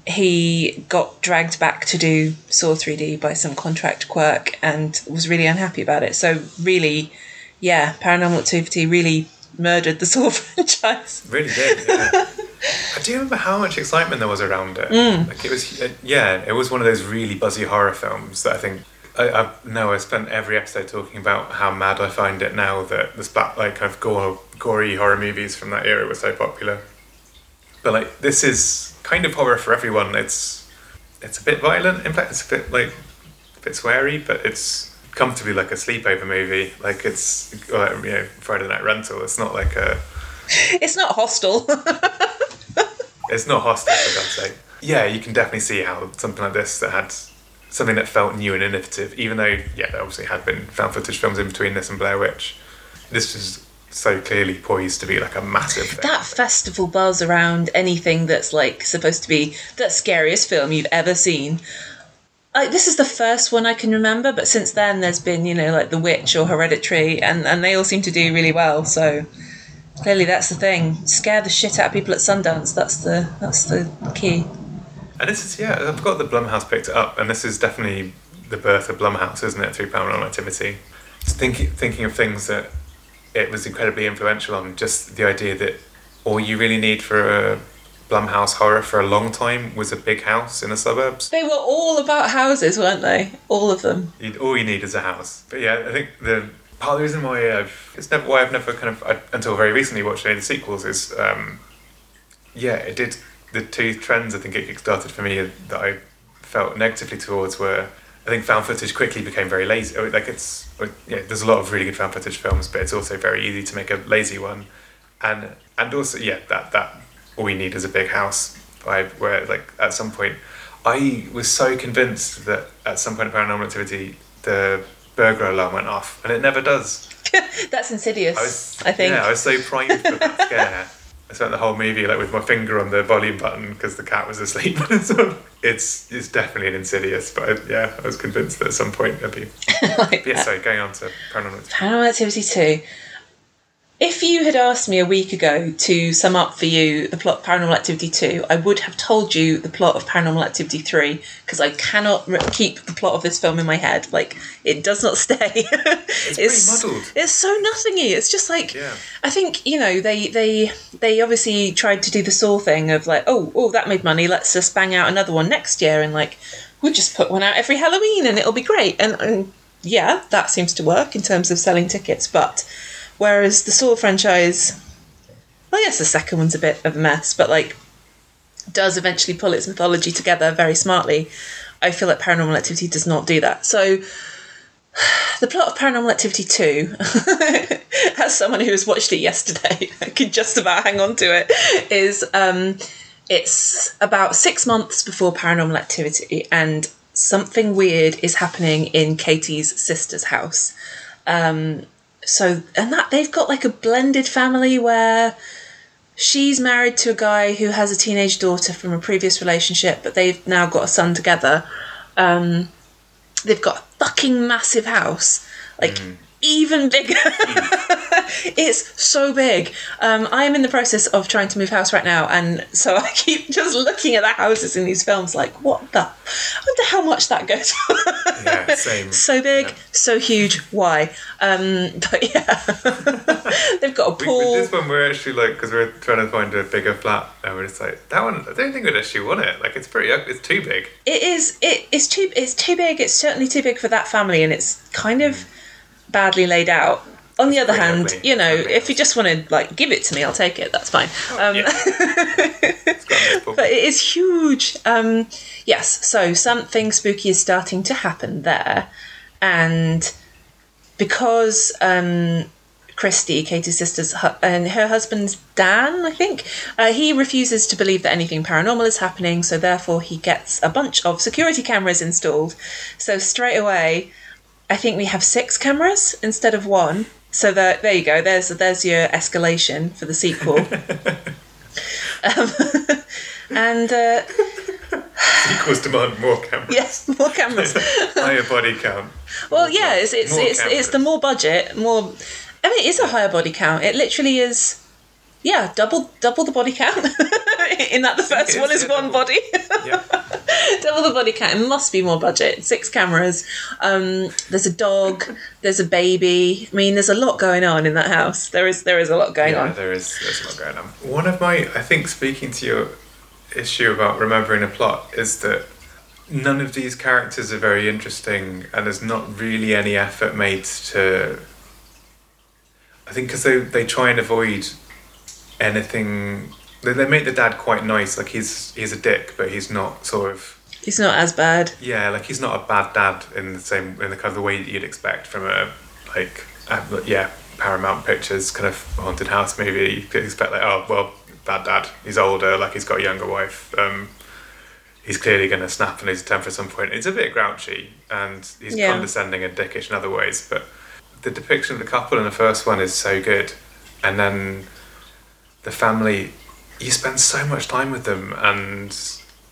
he got dragged back to do Saw 3D by some contract quirk and was really unhappy about it. So really, yeah, Paranormal Activity really murdered the Saw franchise. Really did. Yeah. I do remember how much excitement there was around it. Mm. Like it was, uh, yeah, it was one of those really buzzy horror films that I think I, I know I spent every episode talking about how mad I find it now that the splat like kind of gore, gory horror movies from that era were so popular. But like this is kind of horror for everyone. It's it's a bit violent. In fact, it's a bit like a bit sweary, but it's comfortably like a sleepover movie. Like it's or, you know Friday Night Rental. It's not like a It's not hostile. it's not hostile for God's sake. Yeah, you can definitely see how something like this that had something that felt new and innovative, even though yeah, there obviously had been found footage films in between this and Blair Witch. This was so clearly poised to be like a massive thing. that festival buzz around anything that's like supposed to be the scariest film you've ever seen. Like this is the first one I can remember, but since then there's been you know like The Witch or Hereditary, and and they all seem to do really well. So clearly that's the thing: scare the shit out of people at Sundance. That's the that's the key. And this is yeah, I forgot that Blumhouse picked it up, and this is definitely the birth of Blumhouse, isn't it? Through Paranormal Activity. Just thinking thinking of things that it was incredibly influential on. Just the idea that all you really need for a Blumhouse horror for a long time was a big house in the suburbs. They were all about houses, weren't they? All of them. You, all you need is a house. But yeah, I think the part of the reason why I've it's never why I've never kind of I, until very recently watched any of the sequels is um, yeah, it did the two trends I think it kickstarted for me that I felt negatively towards were I think found footage quickly became very lazy. Oh, Like it's oh, yeah, there's a lot of really good found footage films, but it's also very easy to make a lazy one, and and also yeah, that that all you need is a big house vibe. Where like at some point, I was so convinced that at some point in Paranormal Activity the burglar alarm went off, and it never does. That's insidious. I was I think. yeah, I was so primed for that scare. I spent the whole movie like with my finger on the volume button because the cat was asleep. so it's it's definitely an insidious, but I, yeah, I was convinced that at some point it'd be. Like yeah, sorry, going on to paranormal. Activity. Paranormal Activity 2. If you had asked me a week ago to sum up for you the plot of Paranormal Activity 2, I would have told you the plot of Paranormal Activity 3 because I cannot re- keep the plot of this film in my head. Like, it does not stay. it's pretty muddled. It's so nothingy. It's just like, Yeah. I think, you know, they, they, they obviously tried to do the Saw thing of like, oh, oh, that made money, let's just bang out another one next year and like, we'll just put one out every Halloween and it'll be great. And, and yeah, that seems to work in terms of selling tickets. But whereas the Saw franchise, well, yes, the second one's a bit of a mess, but like does eventually pull its mythology together very smartly. I feel like Paranormal Activity does not do that. So the plot of Paranormal Activity 2, as someone who has watched it yesterday, I could just about hang on to it, is um, it's about six months before Paranormal Activity, and something weird is happening in Katie's sister's house. Um, so, and that they've got like a blended family where she's married to a guy who has a teenage daughter from a previous relationship, but they've now got a son together. Um, they've got a fucking massive house, like even bigger. it's so big. Um, I am in the process of trying to move house right now, and so I keep just looking at the houses in these films, like what the? I wonder how much that goes for. Yeah, same. so big, Yeah. so huge. Why? Um, but yeah, they've got a pool. With this one, we're actually like because we're trying to find a bigger flat, and we're just like that one. I don't think we'd actually want it. Like it's pretty. It's too big. It is. It, it's too. It's too big. It's certainly too big for that family, and it's kind of badly laid out. On the other hand, ugly. you know, if you just want to like give it to me, I'll take it. That's fine. Um, yeah. It's got a nice pool. but it is huge. Um, yes, so something spooky is starting to happen there, and because um, Christy, Katie's sister's, hu- and her husband's Dan, I think, uh, he refuses to believe that anything paranormal is happening. So therefore, he gets a bunch of security cameras installed. So straight away, I think we have six cameras instead of one. So that there you go. There's there's your escalation for the sequel. um, and uh, Equals demand more cameras. yes, more cameras. Higher body count. Well, yeah, it's it's it's, it's the more budget, more. I mean, it is a higher body count. It literally is. Yeah, double double the body count. In that the first one is one double. body. Yeah. double the body count. It must be more budget. Six cameras. Um, there's a dog. There's a baby. I mean, there's a lot going on in that house. There is there is a lot going yeah, on. there is there's a lot going on. One of my, I think, speaking to your issue about remembering a plot is that none of these characters are very interesting, and there's not really any effort made to. I think because they they try and avoid anything. They, they make the dad quite nice. Like he's he's a dick, but he's not sort of He's not as bad. yeah. Like he's not a bad dad in the same in the kind of the way that you'd expect from a like uh, yeah Paramount Pictures kind of haunted house movie. You could expect like oh well bad dad. He's older. Like he's got a younger wife. Um, he's clearly going to snap and lose his temper at some point. It's a bit grouchy and he's Yeah. condescending and dickish in other ways, but the depiction of the couple in the first one is so good, and then the family, you spend so much time with them and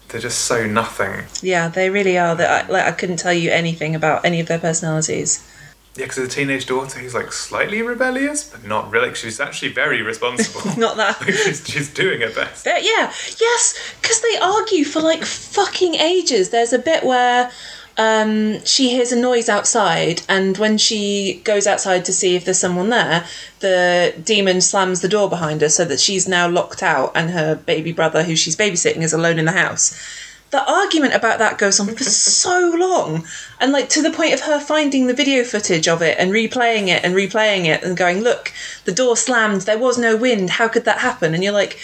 they're just so nothing. Yeah, they really are. That I, like I couldn't tell you anything about any of their personalities. Yeah, because the teenage daughter who's like slightly rebellious, but not really. She's actually very responsible. Not that. like she's, she's doing her best. But yeah, yes, because they argue for like fucking ages. There's a bit where um, she hears a noise outside, and when she goes outside to see if there's someone there, the demon slams the door behind her so that she's now locked out, and her baby brother, who she's babysitting, is alone in the house. The argument about that goes on for so long, and like to the point of her finding the video footage of it and replaying it and replaying it and going, Look, the door slammed, there was no wind, how could that happen? And you're like,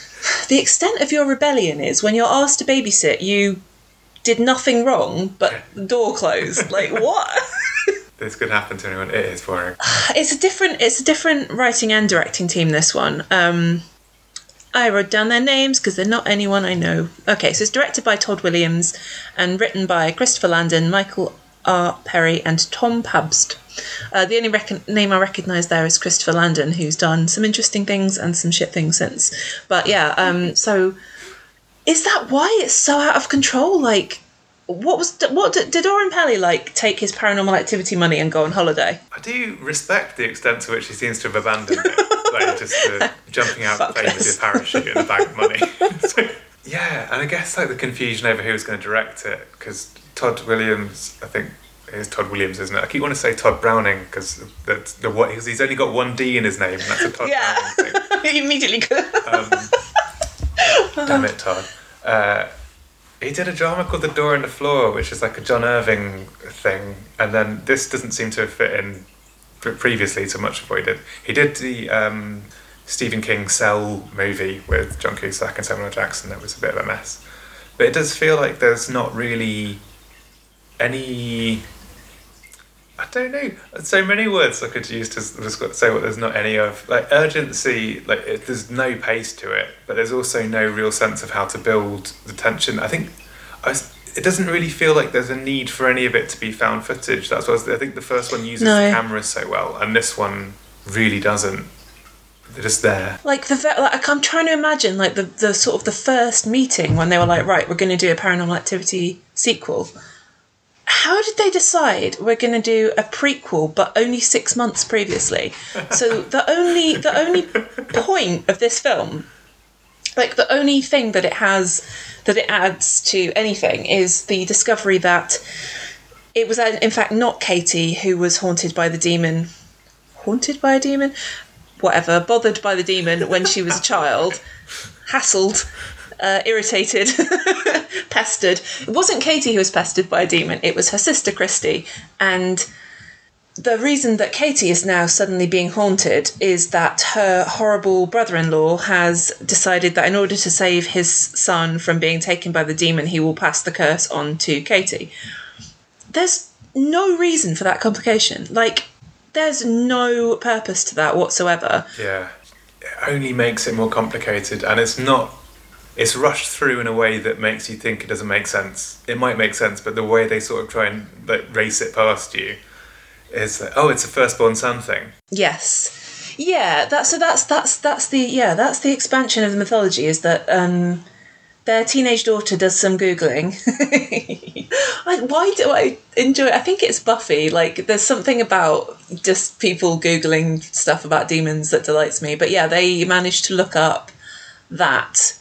the extent of your rebellion is when you're asked to babysit, you did nothing wrong, but the door closed. Like what? This could happen to anyone. It is boring. it's a different. It's a different writing and directing team. This one. Um, I wrote down their names because they're not anyone I know. Okay, so it's directed by Todd Williams and written by Christopher Landon, Michael R. Perry, and Tom Pabst. Uh, the only rec- name I recognise there is Christopher Landon, who's done some interesting things and some shit things since. But yeah, um, so is that why it's so out of control? Like, what was what did, did Oren Peli like take his paranormal activity money and go on holiday? I do respect the extent to which he seems to have abandoned it, like just uh, jumping out of the plane with a parachute and a bag of money. So, yeah, and I guess like the confusion over who was going to direct it because Todd Williams, I think is Todd Williams, isn't it? I keep wanting to say Todd Browning because that's the what he's only got one D in his name, and that's a Todd Yeah. Browning thing. he immediately could. Um, damn it, Todd. Uh, he did a drama called The Door in the Floor, which is like a John Irving thing, and then this doesn't seem to fit in previously to much of what he did. He did the um, Stephen King Cell movie with John Cusack and Samuel Jackson. That was a bit of a mess, but it does feel like there's not really any. I don't know. So many words I could use to just say what there's not any of. Like urgency, like it, there's no pace to it, but there's also no real sense of how to build the tension. I think I it doesn't really feel like there's a need for any of it to be found footage. That's what I, I think the first one uses No. the cameras so well, and this one really doesn't. They're just there. Like the like I'm trying to imagine like the the sort of the first meeting when they were like, right, we're going to do a Paranormal Activity sequel. How did they decide we're going to do a prequel, but only six months previously? So the only the only point of this film, like the only thing that it has that it adds to anything, is the discovery that it was in fact not Katie who was haunted by the demon. Haunted by a demon? whatever, bothered by the demon when she was a child, hassled, uh, irritated, pestered. It wasn't Katie who was pestered by a demon, it was her sister Christy. And the reason that Katie is now suddenly being haunted is that her horrible brother in law has decided that in order to save his son from being taken by the demon, he will pass the curse on to Katie. There's no reason for that complication. Like, there's no purpose to that whatsoever. Yeah, it only makes it more complicated, and it's not. It's rushed through in a way that makes you think it doesn't make sense. It might make sense, but the way they sort of try and like race it past you is like, oh, it's a firstborn son thing. Yes. Yeah, that's so that's that's that's the yeah, that's the expansion of the mythology is that um their teenage daughter does some googling. why do I enjoy I think it's Buffy. Like there's something about just people googling stuff about demons that delights me. But yeah, they managed to look up that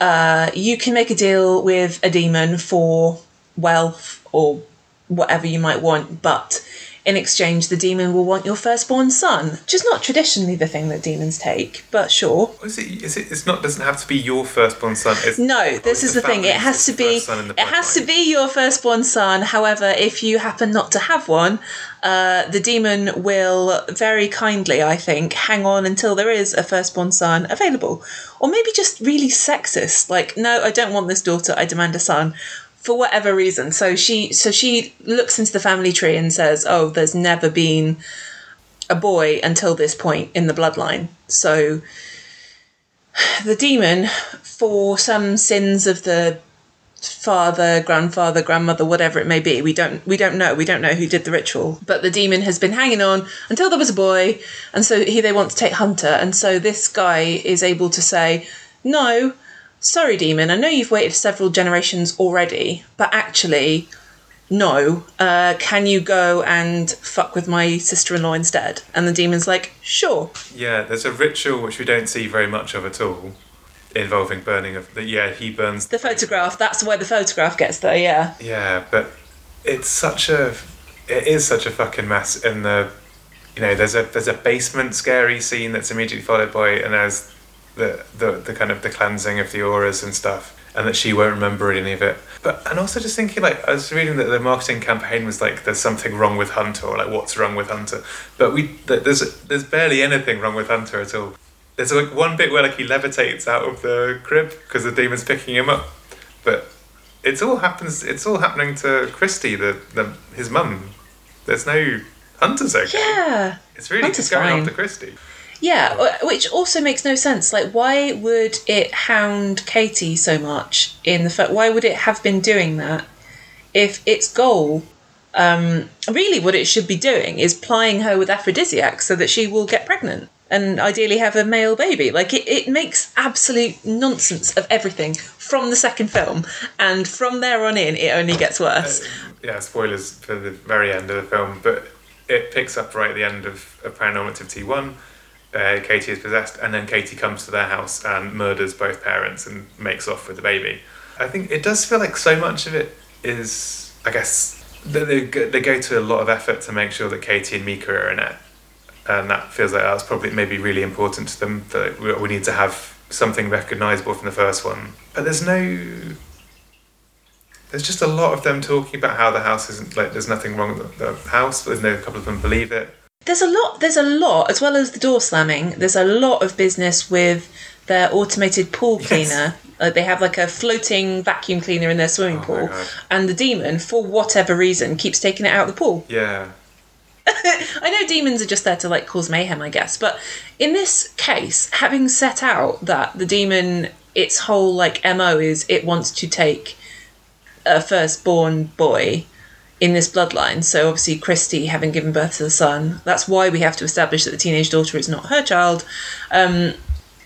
uh, you can make a deal with a demon for wealth or whatever you might want, but In exchange, the demon will want your firstborn son, which is not traditionally the thing that demons take, but sure. Is it? Is it? It's not. Doesn't have to be your firstborn son. It's, No, this is the thing. It has to be. first son in the It has to be your firstborn son. However, if you happen not to have one, uh, the demon will very kindly, I think, hang on until there is a firstborn son available, or maybe just really sexist. Like, no, I don't want this daughter. I demand a son. For whatever reason, so she so she looks into the family tree and says, "Oh, there's never been a boy until this point in the bloodline." So the demon, for some sins of the father, grandfather, grandmother, whatever it may be, we don't we don't know. We don't know who did the ritual. But the demon has been hanging on until there was a boy, and so he they want to take Hunter, and so this guy is able to say, No, sorry, demon, I know you've waited several generations already, but actually no, uh, can you go and fuck with my sister in law instead? And the demon's like, sure. Yeah, there's a ritual which we don't see very much of at all, involving burning of. The, yeah, he burns The photograph, that's where the photograph gets there, yeah. Yeah, but it's such a. It is such a fucking mess. In the, you know, there's a there's a basement scary scene that's immediately followed by, and there's the the the kind of the cleansing of the auras and stuff, and that she won't remember any of it. But and also just thinking like I was reading that the marketing campaign was like there's something wrong with Hunter or like what's wrong with Hunter, but we there's there's barely anything wrong with Hunter at all. There's like one bit where like he levitates out of the crib because the demon's picking him up, but it's all happens. It's all happening to Christy, the, the his mum. There's no Hunter's okay. Yeah. It's really Hunter's just going after Christy. Yeah, which also makes no sense. Like, why would it hound Katie so much in the fact? Why would it have been doing that if its goal, um, really, what it should be doing is plying her with aphrodisiacs so that she will get pregnant and ideally have a male baby? Like, it, it makes absolute nonsense of everything from the second film, and from there on in, it only gets worse. Yeah, spoilers for the very end of the film, but it picks up right at the end of, of Paranormal Activity 1. Uh, Katie is possessed, and then Katie comes to their house and murders both parents and makes off with the baby. I think it does feel like so much of it is, I guess, they, they, go- to a lot of effort to make sure that Katie and Micah are in it. And that feels like that's probably maybe really important to them, that we, need to have something recognisable from the first one. But there's no there's just a lot of them talking about how the house isn't like there's nothing wrong with the, house. There's no couple of them believe it. There's a lot there's a lot as well as the door slamming there's a lot of business with their automated pool Yes. cleaner. Like they have like a floating vacuum cleaner in their swimming Oh pool and the demon for whatever reason keeps taking it out of the pool. Yeah, i know demons are just there to like cause mayhem i guess but in this case having set out that the demon its whole like mo is it wants to take a firstborn boy in this bloodline. So obviously, Christy having given birth to the son, that's why we have to establish that the teenage daughter is not her child. Um,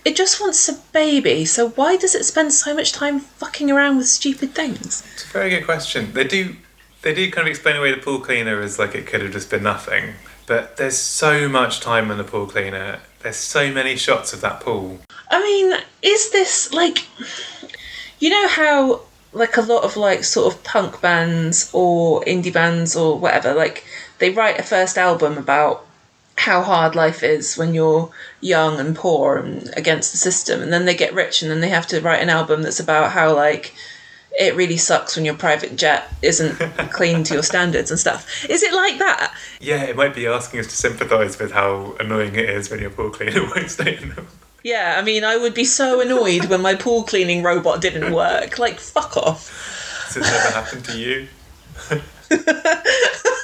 it just wants a baby. So why does it spend so much time fucking around with stupid things? it's a very good question. They do they do kind of explain away the pool cleaner as like it could have just been nothing. But there's so much time in the pool cleaner. There's so many shots of that pool. I mean, is this like, you know how like a lot of like sort of punk bands or indie bands or whatever, like they write a first album about how hard life is when you're young and poor and against the system, and then they get rich and then they have to write an album that's about how like it really sucks when your private jet isn't clean to your standards and stuff. Is it like that? Yeah, it might be asking us to sympathise with how annoying it is when your pool cleaner won't stay in them. Yeah, I mean, I would be so annoyed when my pool cleaning robot didn't work. Like, fuck off. Has it ever happened to you?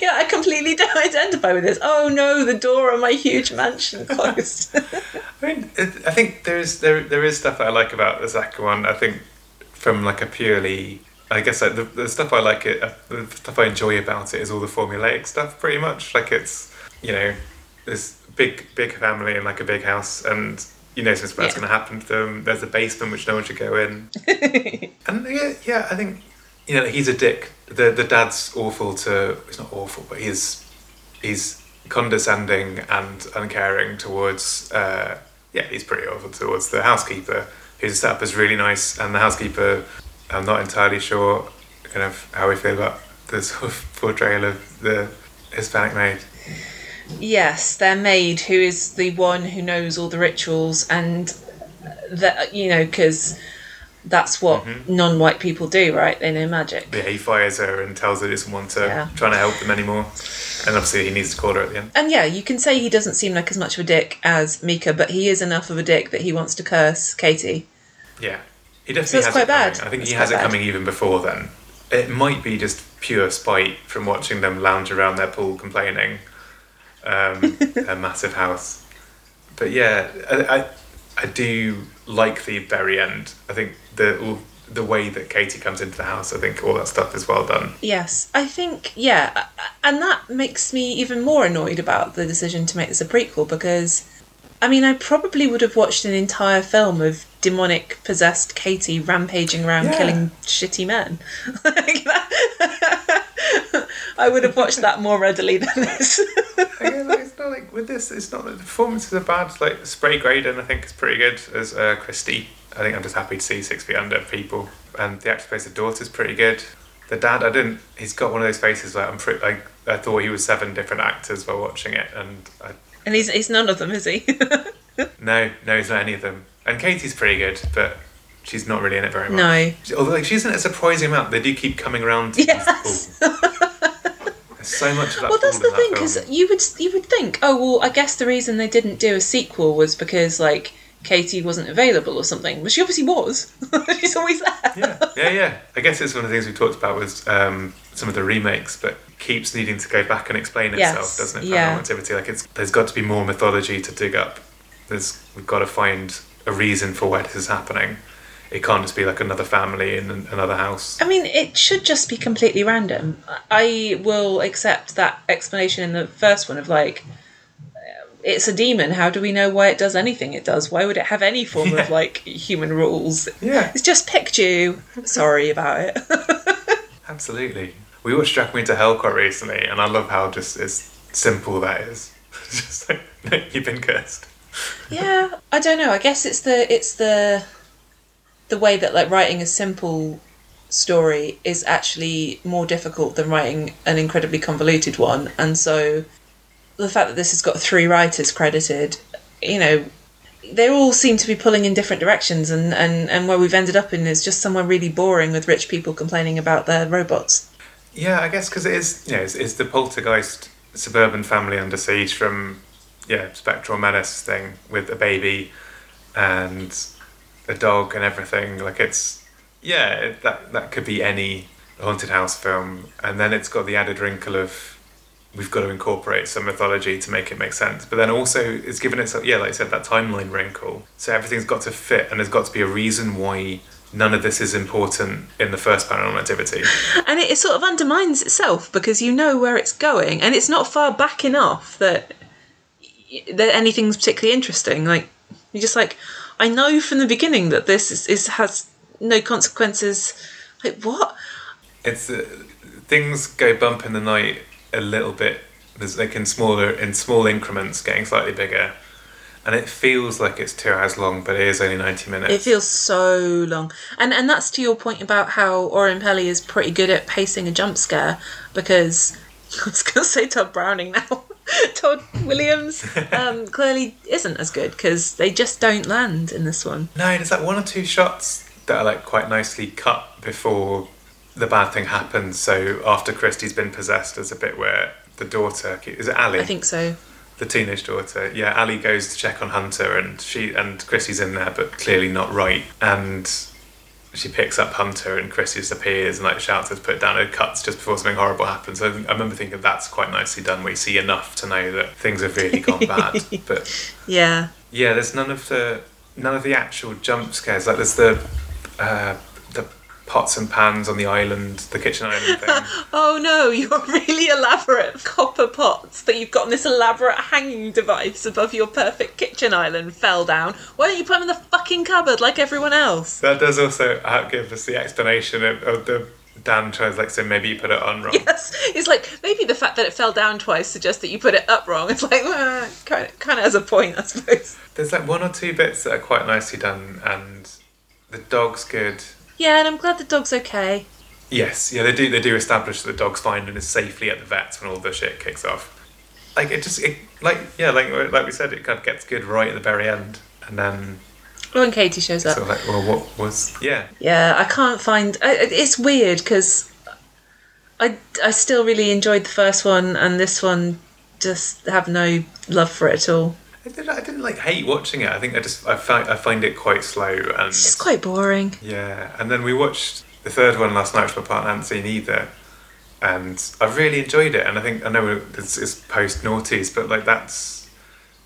Yeah, I completely don't identify with this. Oh no, the door on my huge mansion closed. I mean, I think there's there there is stuff that I like about the second one. I think from like a purely, I guess like the, the stuff I like it, uh, the stuff I enjoy about it is all the formulaic stuff. Pretty much, like it's you know, this big big family in like a big house, and you know something's bad's Yeah. going to happen to them. There's a basement which no one should go in, and yeah, yeah, I think you know he's a dick. The the dad's awful to. He's not awful, but he's he's condescending and uncaring towards uh, yeah he's pretty awful towards the housekeeper who's set up as really nice and the housekeeper I'm not entirely sure kind of how we feel about the sort of portrayal of the Hispanic maid. Yes, their maid, who is the one who knows all the rituals, and that you know, because that's what mm-hmm. non-white people do, right? They know magic. Yeah, he fires her and tells her he doesn't want to Yeah. trying to help them anymore. And obviously he needs to call her at the end. And yeah, you can say he doesn't seem like as much of a dick as Micah, but he is enough of a dick that he wants to curse Katie. Yeah. He definitely So it's has quite it coming. bad. I think It's he has it bad. coming even before then. It might be just pure spite from watching them lounge around their pool complaining. Um, a massive house. But yeah, I, I I do like the very end. I think the all, the way that Katie comes into the house, I think all that stuff is well done. Yes, I think yeah, and that makes me even more annoyed about the decision to make this a prequel because, I mean, I probably would have watched an entire film of demonic possessed Katie rampaging around Yeah. killing shitty men. Like that- I would have watched that more readily than this. Again, like, it's not like with this. It's not that the performances are bad. Like Sprague Grayden, I think is pretty good as uh, Christy. I think I'm just happy to see Six Feet Under people, and the actor plays the daughter's pretty good. The dad, I didn't. He's got one of those faces like I'm pretty. Like I thought he was seven different actors while watching it, and I, and he's he's none of them, is he? no, no, he's not any of them. And Katie's pretty good, but she's not really in it very much. No. She- Although like she's in it a surprising amount. They do keep coming around. To Yes. There's so much of that. well, that's the in thing because you would you would think, oh well, I guess the reason they didn't do a sequel was because like Katie wasn't available or something, but she obviously was. She's always there. yeah, yeah, yeah. I guess it's one of the things we talked about was um, some of the remakes, but keeps needing to go back and explain itself, Yes, doesn't it? yeah. Activity, like it's there's got to be more mythology to dig up. There's we've got to find a reason for why this is happening. It can't just be like another family in another house. I mean, it should just be completely random. I will accept that explanation in the first one of like, uh, it's a demon. How do we know why it does anything it does? Why would it have any form Yeah. of like human rules? Yeah, It's just picked you. Sorry about it. absolutely. We watched Drag Me to Hell quite recently, and I love how just as simple that is. just like you've been cursed. yeah, I don't know. I guess it's the it's the the way that like writing a simple story is actually more difficult than writing an incredibly convoluted one, and so the fact that this has got three writers credited, you know, they all seem to be pulling in different directions, and and and where we've ended up in is just somewhere really boring with rich people complaining about their robots. Yeah, I guess because it is, you know, it's, it's the poltergeist suburban family under siege from, yeah, Spectral Menace thing with a baby and a dog and everything. Like it's, yeah, that that could be any haunted house film, and then it's got the added wrinkle of we've got to incorporate some mythology to make it make sense. But then also it's given it, yeah, like I said, that timeline wrinkle. So everything's got to fit, and there's got to be a reason why. None of this is important in the first paranormal activity. And it, it sort of undermines itself because you know where it's going, and it's not far back enough that that anything's particularly interesting. Like you're just like, I know from the beginning that this is, is has no consequences. Like what? it's uh, things go bump in the night a little bit. There's like in smaller in small increments, getting slightly bigger, and it feels like it's two hours long, but it is only ninety minutes. It feels so long, and and that's to your point about how Oren Peli is pretty good at pacing a jump scare because I was going to say Todd Browning now. Todd Williams um, clearly isn't as good because they just don't land in this one. no, there's like one or two shots that are like quite nicely cut before the bad thing happens. So after Christie's been possessed, there's a bit where the daughter is it Ali? I think so. the teenage daughter. Yeah, Ali goes to check on Hunter, and she and Chrissy's in there, but clearly not right. And she picks up Hunter, and Chris disappears and like shouts her to put down. It cuts just before something horrible happens. So I remember thinking that's quite nicely done, where you see enough to know that things have really gone bad. But Yeah. yeah, there's none of the none of the actual jump scares. Like there's the uh, the pots and pans on the island, the kitchen island thing. Oh no, you're really elaborate copper pots that you've got on this elaborate hanging device above your perfect kitchen island fell down. Why don't you put them in the fucking cupboard like everyone else? That does also uh, give us the explanation of, of the Dan tries like so maybe you put it on wrong. Yes, it's like maybe the fact that it fell down twice suggests that you put it up wrong. It's like uh, kind of kind of has a point, I suppose. There's like one or two bits that are quite nicely done, and the dog's good. Yeah, and I'm glad the dog's okay. Yes, yeah, they do. They do establish that the dog's fine and is safely at the vets when all the shit kicks off. Like it just, it, like yeah, like like we said, it kind of gets good right at the very end, and then When Katie shows up. of like, well, what was? Yeah, Yeah, I can't find. I, it's weird because I I still really enjoyed the first one, and this one just have no love for it at all. I didn't, I didn't like hate watching it. I think I just I find I find it quite slow and It's just quite boring. yeah. And then we watched the third one last night, which my partner hadn't seen either, and I really enjoyed it. And I think I know it's, it's post noughties, but like that's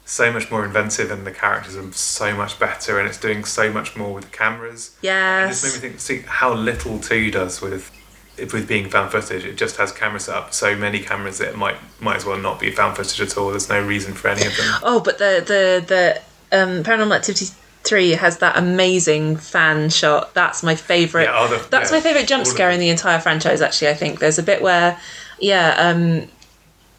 so much more inventive, and the characters are so much better, and it's doing so much more with the cameras. It just made Yes. me think, see how little two does with with being found footage. It just has cameras set up, so many cameras that it might might as well not be found footage at all. There's no reason for any of them. Oh, but the the the um, Paranormal Activity three has that amazing fan shot. That's my favorite. Yeah, the- That's yeah, my favorite jump scare in the entire franchise. Actually, I think there's a bit where, yeah, um,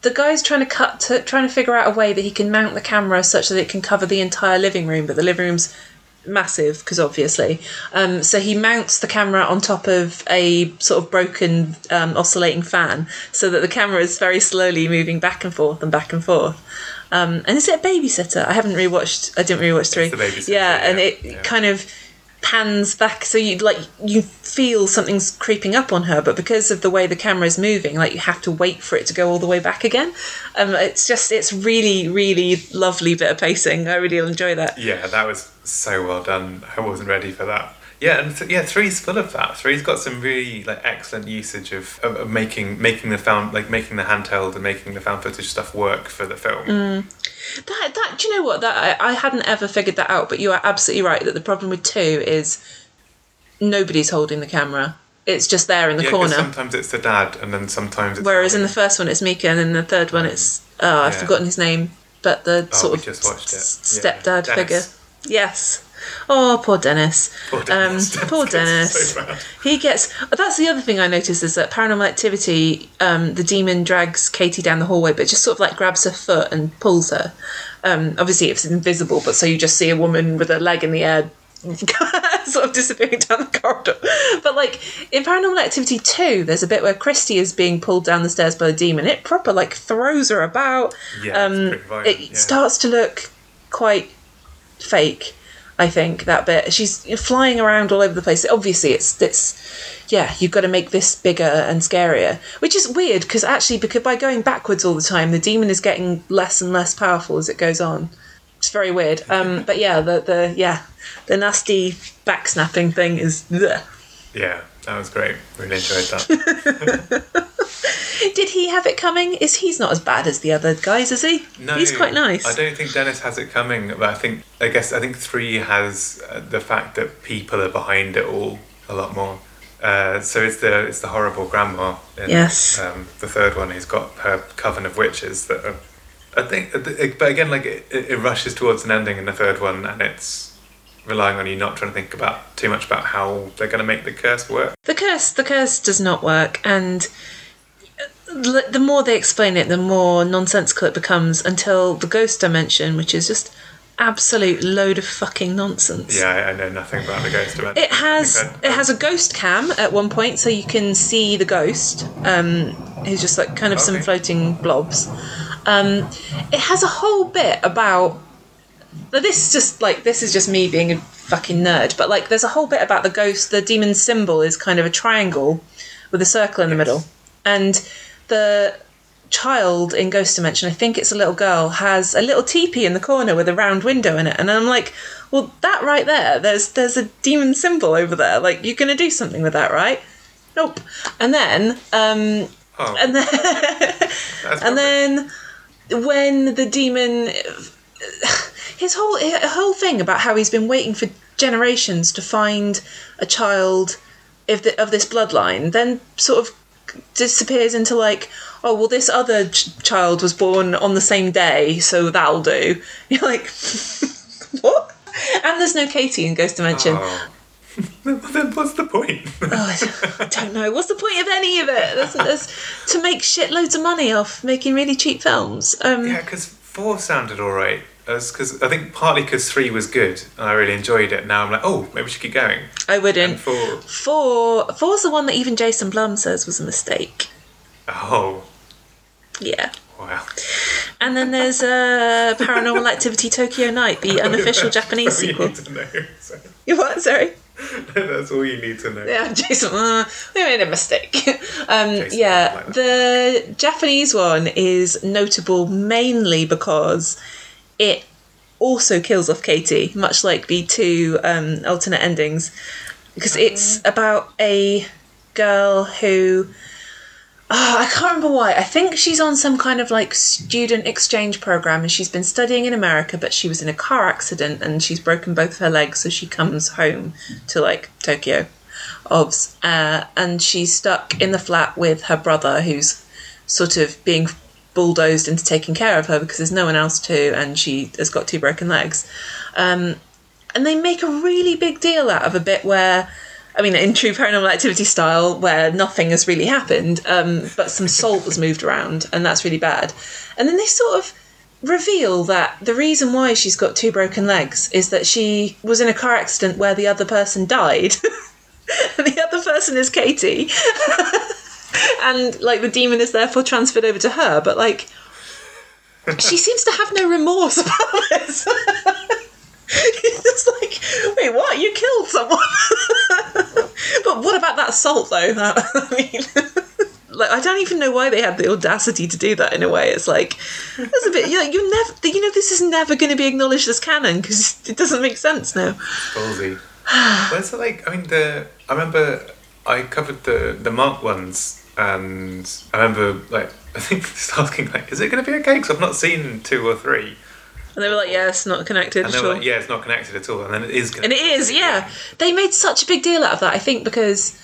the guy's trying to cut to trying to figure out a way that he can mount the camera such that it can cover the entire living room, but the living room's massive because obviously. Um, so he mounts the camera on top of a sort of broken um, oscillating fan so that the camera is very slowly moving back and forth and back and forth. Um, and is it a babysitter? I haven't rewatched i didn't rewatch three. Babysitter, yeah and it yeah. kind of pans back so you like you feel something's creeping up on her but because of the way the camera is moving like you have to wait for it to go all the way back again um, it's just it's really really lovely bit of pacing i really enjoy that Yeah, that was so well done. I wasn't ready for that. Yeah, and th- yeah, three's full of that. Three's got some really like excellent usage of, of, of making making the found like making the handheld and making the found footage stuff work for the film. Mm. That that do you know what that I, I hadn't ever figured that out, but you are absolutely right that the problem with two is nobody's holding the camera. It's just there in the Yeah, corner. sometimes it's the dad, and then sometimes it's Whereas in the first one it's Micah, and in the third one it's oh I've Yeah. forgotten his name, but the Oh, sort of just watched it. s- stepdad Dennis. figure. Yes. Oh, poor Dennis. Poor Dennis. Um, poor Dennis so he gets. That's the other thing I noticed is that Paranormal Activity, um, the demon drags Katie down the hallway, but just sort of like grabs her foot and pulls her. Um, obviously, it's invisible, but so you just see a woman with a leg in the air. sort of disappearing down the corridor. But like in Paranormal Activity 2, there's a bit where Christy is being pulled down the stairs by the demon. It proper like throws her about. Yeah, um, violent, it yeah. starts to look quite fake. I think that bit. She's flying around all over the place. Obviously, it's it's yeah. You've got to make this bigger and scarier, which is weird because actually, because by going backwards all the time, the demon is getting less and less powerful as it goes on. It's very weird. Um, but yeah, the the yeah, the nasty back snapping thing is. bleh. Yeah, that was great. Really enjoyed that. Did he have it coming? Is he's not as bad as the other guys, is he? No, he's quite nice. I don't think Dennis has it coming, but I think I guess I think three has uh, the fact that people are behind it all a lot more. Uh, so it's the it's the horrible grandma. In, Yes. Um, the third one, who's got her coven of witches that are. I think, but again, like it, it rushes towards an ending in the third one, and it's relying on you not trying to think about too much about how they're going to make the curse work. The curse, the curse does not work, and the more they explain it, the more nonsensical it becomes until the ghost dimension, which is just absolute load of fucking nonsense. Yeah, I, I know nothing about the ghost dimension. It has it has a ghost cam at one point, so you can see the ghost. Um, who's just like kind of some floating blobs. Um, it has a whole bit about. Now this is just like this is just me being a fucking nerd, but like there's a whole bit about the ghost. The demon symbol is kind of a triangle with a circle in the middle, and the child in Ghost Dimension, I think it's a little girl, has a little teepee in the corner with a round window in it, and I'm like, well, that right there, there's there's a demon symbol over there. Like you're gonna do something with that, right? Nope. And then, um, Oh, and then, and then when the demon, his whole his whole thing about how he's been waiting for generations to find a child of the, of this bloodline, then sort of disappears into like, oh well, this other ch- child was born on the same day, so that'll do. You're like, what? And there's no Katie in Ghost Dimension. Oh. then what's the point? Oh, I don't know. What's the point of any of it? There's, there's, to make shitloads of money off making really cheap films. Um, yeah, because four sounded all right. Because I think partly because three was good and I really enjoyed it. Now I'm like, oh, maybe we should keep going. I wouldn't. And four, Four, four's the one that even Jason Blum says was a mistake. oh, Yeah. wow. And then there's uh, Paranormal Activity Tokyo Night, the unofficial Japanese all you sequel. need to know. Sorry. You what? Sorry. That's all you need to know. Yeah, Jason. Uh, we made a mistake. um, Jason yeah, like the Japanese one is notable mainly because it also kills off Katie, much like the two um, alternate endings, because it's about a girl who. Oh, I can't remember why. I think she's on some kind of like student exchange program and she's been studying in America, but she was in a car accident and she's broken both of her legs, so she comes home to like Tokyo, obs, uh, and she's stuck in the flat with her brother, who's sort of being bulldozed into taking care of her because there's no one else to, and she has got two broken legs. Um, and they make a really big deal out of a bit where I mean, in true paranormal activity style, where nothing has really happened, um, but some salt was moved around, and that's really bad. And then they sort of reveal that the reason why she's got two broken legs is that she was in a car accident where the other person died. and the other person is Katie. and, like, the demon is therefore transferred over to her, but, like, she seems to have no remorse about this. It's like, wait, what? You killed someone? but what about that salt, though? That, I mean, like, I don't even know why they had the audacity to do that. In a way, it's like that's a bit. You know, you're never. You know, this is never going to be acknowledged as canon because it doesn't make sense now. Ballsy. Where's it like? I mean, the I remember I covered the the Marked Ones, and I remember like I think just asking like, is it going to be okay? Because I've not seen two or three, And they were like, "Yeah, it's not connected and they were all." like, yeah, it's not connected at all, and then it is. Connected. And it is, yeah. They made such a big deal out of that, I think, because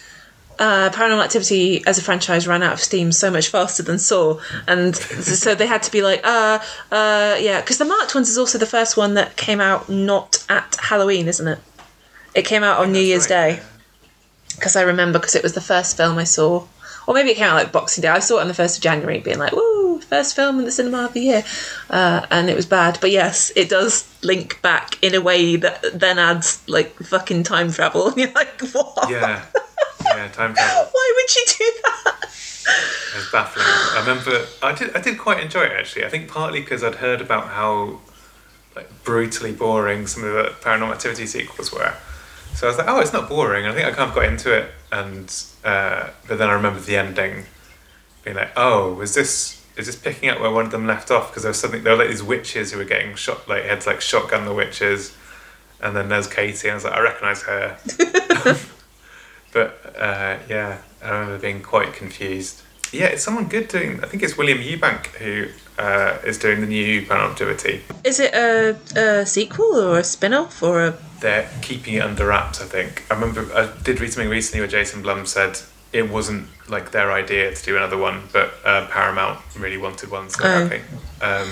uh, Paranormal Activity as a franchise ran out of steam so much faster than Saw. And so they had to be like, uh, uh, yeah. Because the Marked Ones is also the first one that came out not at Halloween, isn't it? It came out on New Year's right, Day. Because I remember, because it was the first film I saw. Or maybe it came out like Boxing Day. I saw it on the 1st of January, being like, woo, first film in the cinema of the year. Uh, and it was bad. But yes, it does link back in a way that then adds like fucking time travel. And you're like, what? Yeah, yeah, time travel. Why would you do that? It was baffling. I remember I did I did quite enjoy it actually. I think partly because I'd heard about how like brutally boring some of the Paranormal Activity sequels were. So I was like, oh, it's not boring. I think I kind of got into it, and uh, but then I remember the ending, being like, oh, was this is this picking up where one of them left off? Because there was something there were like these witches who were getting shot, like had to like shotgun the witches, and then there's Katie, and I was like, I recognise her. But uh, yeah, I remember being quite confused. Yeah, it's someone good doing. I think it's William Eubank who uh, is doing the new Paranormal Activity. Is it a, a sequel or a spin off or a. They're keeping it under wraps. I think. I remember I did read something recently where Jason Blum said it wasn't like their idea to do another one, but uh, Paramount really wanted one. So Oh. okay. Um,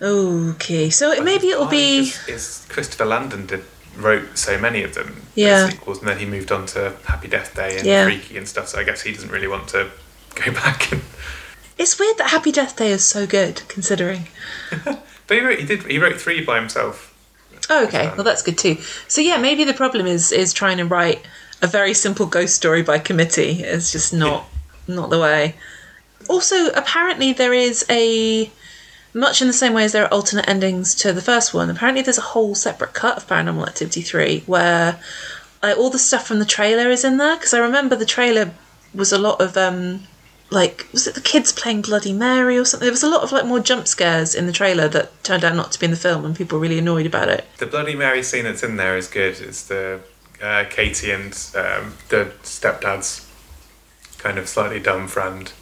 Okay, so it, maybe it'll be. Is Christopher Landon did wrote so many of them. Yeah. sequels, and then he moved on to Happy Death Day and Yeah. Freaky and stuff. So I guess he doesn't really want to go back and It's weird that Happy Death Day is so good, considering. But he wrote, he did. He wrote three by himself. Oh, okay. Well, that's good too. So yeah, maybe the problem is is trying to write a very simple ghost story by committee. It's just not not the way. Also, apparently there is a much in the same way as there are alternate endings to the first one. Apparently, there's a whole separate cut of Paranormal Activity three where uh, all the stuff from the trailer is in there. Because I remember the trailer was a lot of um like was it the kids playing Bloody Mary or something? There was a lot of like more jump scares in the trailer that turned out not to be in the film, and people were really annoyed about it. The Bloody Mary scene that's in there is good. It's the uh, Katie and um, the stepdad's kind of slightly dumb friend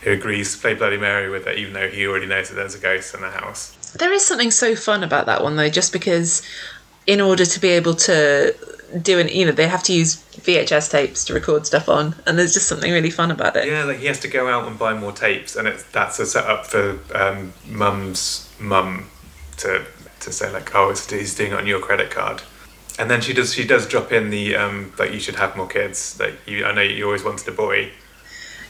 who agrees to play Bloody Mary with her, even though he already knows that there's a ghost in the house. There is something so fun about that one though, just because in order to be able to do an you know, they have to use VHS tapes to record stuff on and there's just something really fun about it. Yeah, like he has to go out and buy more tapes, and it's that's a setup for um, mum's mum to to say like, oh, it's, he's doing it on your credit card. And then she does she does drop in the um, like you should have more kids. Like you, I know you always wanted a boy.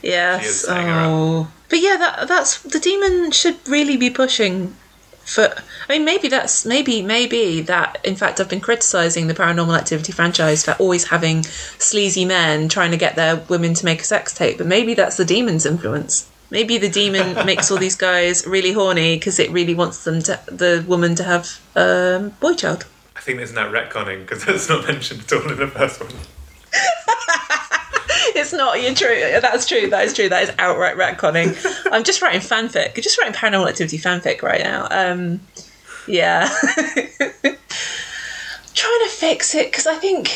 Yes. Oh. But yeah, that that's the demon should really be pushing for I mean maybe that's maybe maybe that in fact I've been criticizing the paranormal activity franchise for always having sleazy men trying to get their women to make a sex tape but maybe that's the demon's influence maybe the demon makes all these guys really horny because it really wants them to the woman to have a um, boy child I think there's no retconning because that's not mentioned at all in the first one. It's not you're true that's true that is true that is outright retconning i'm just writing fanfic just writing paranormal activity fanfic right now um yeah trying to fix it because i think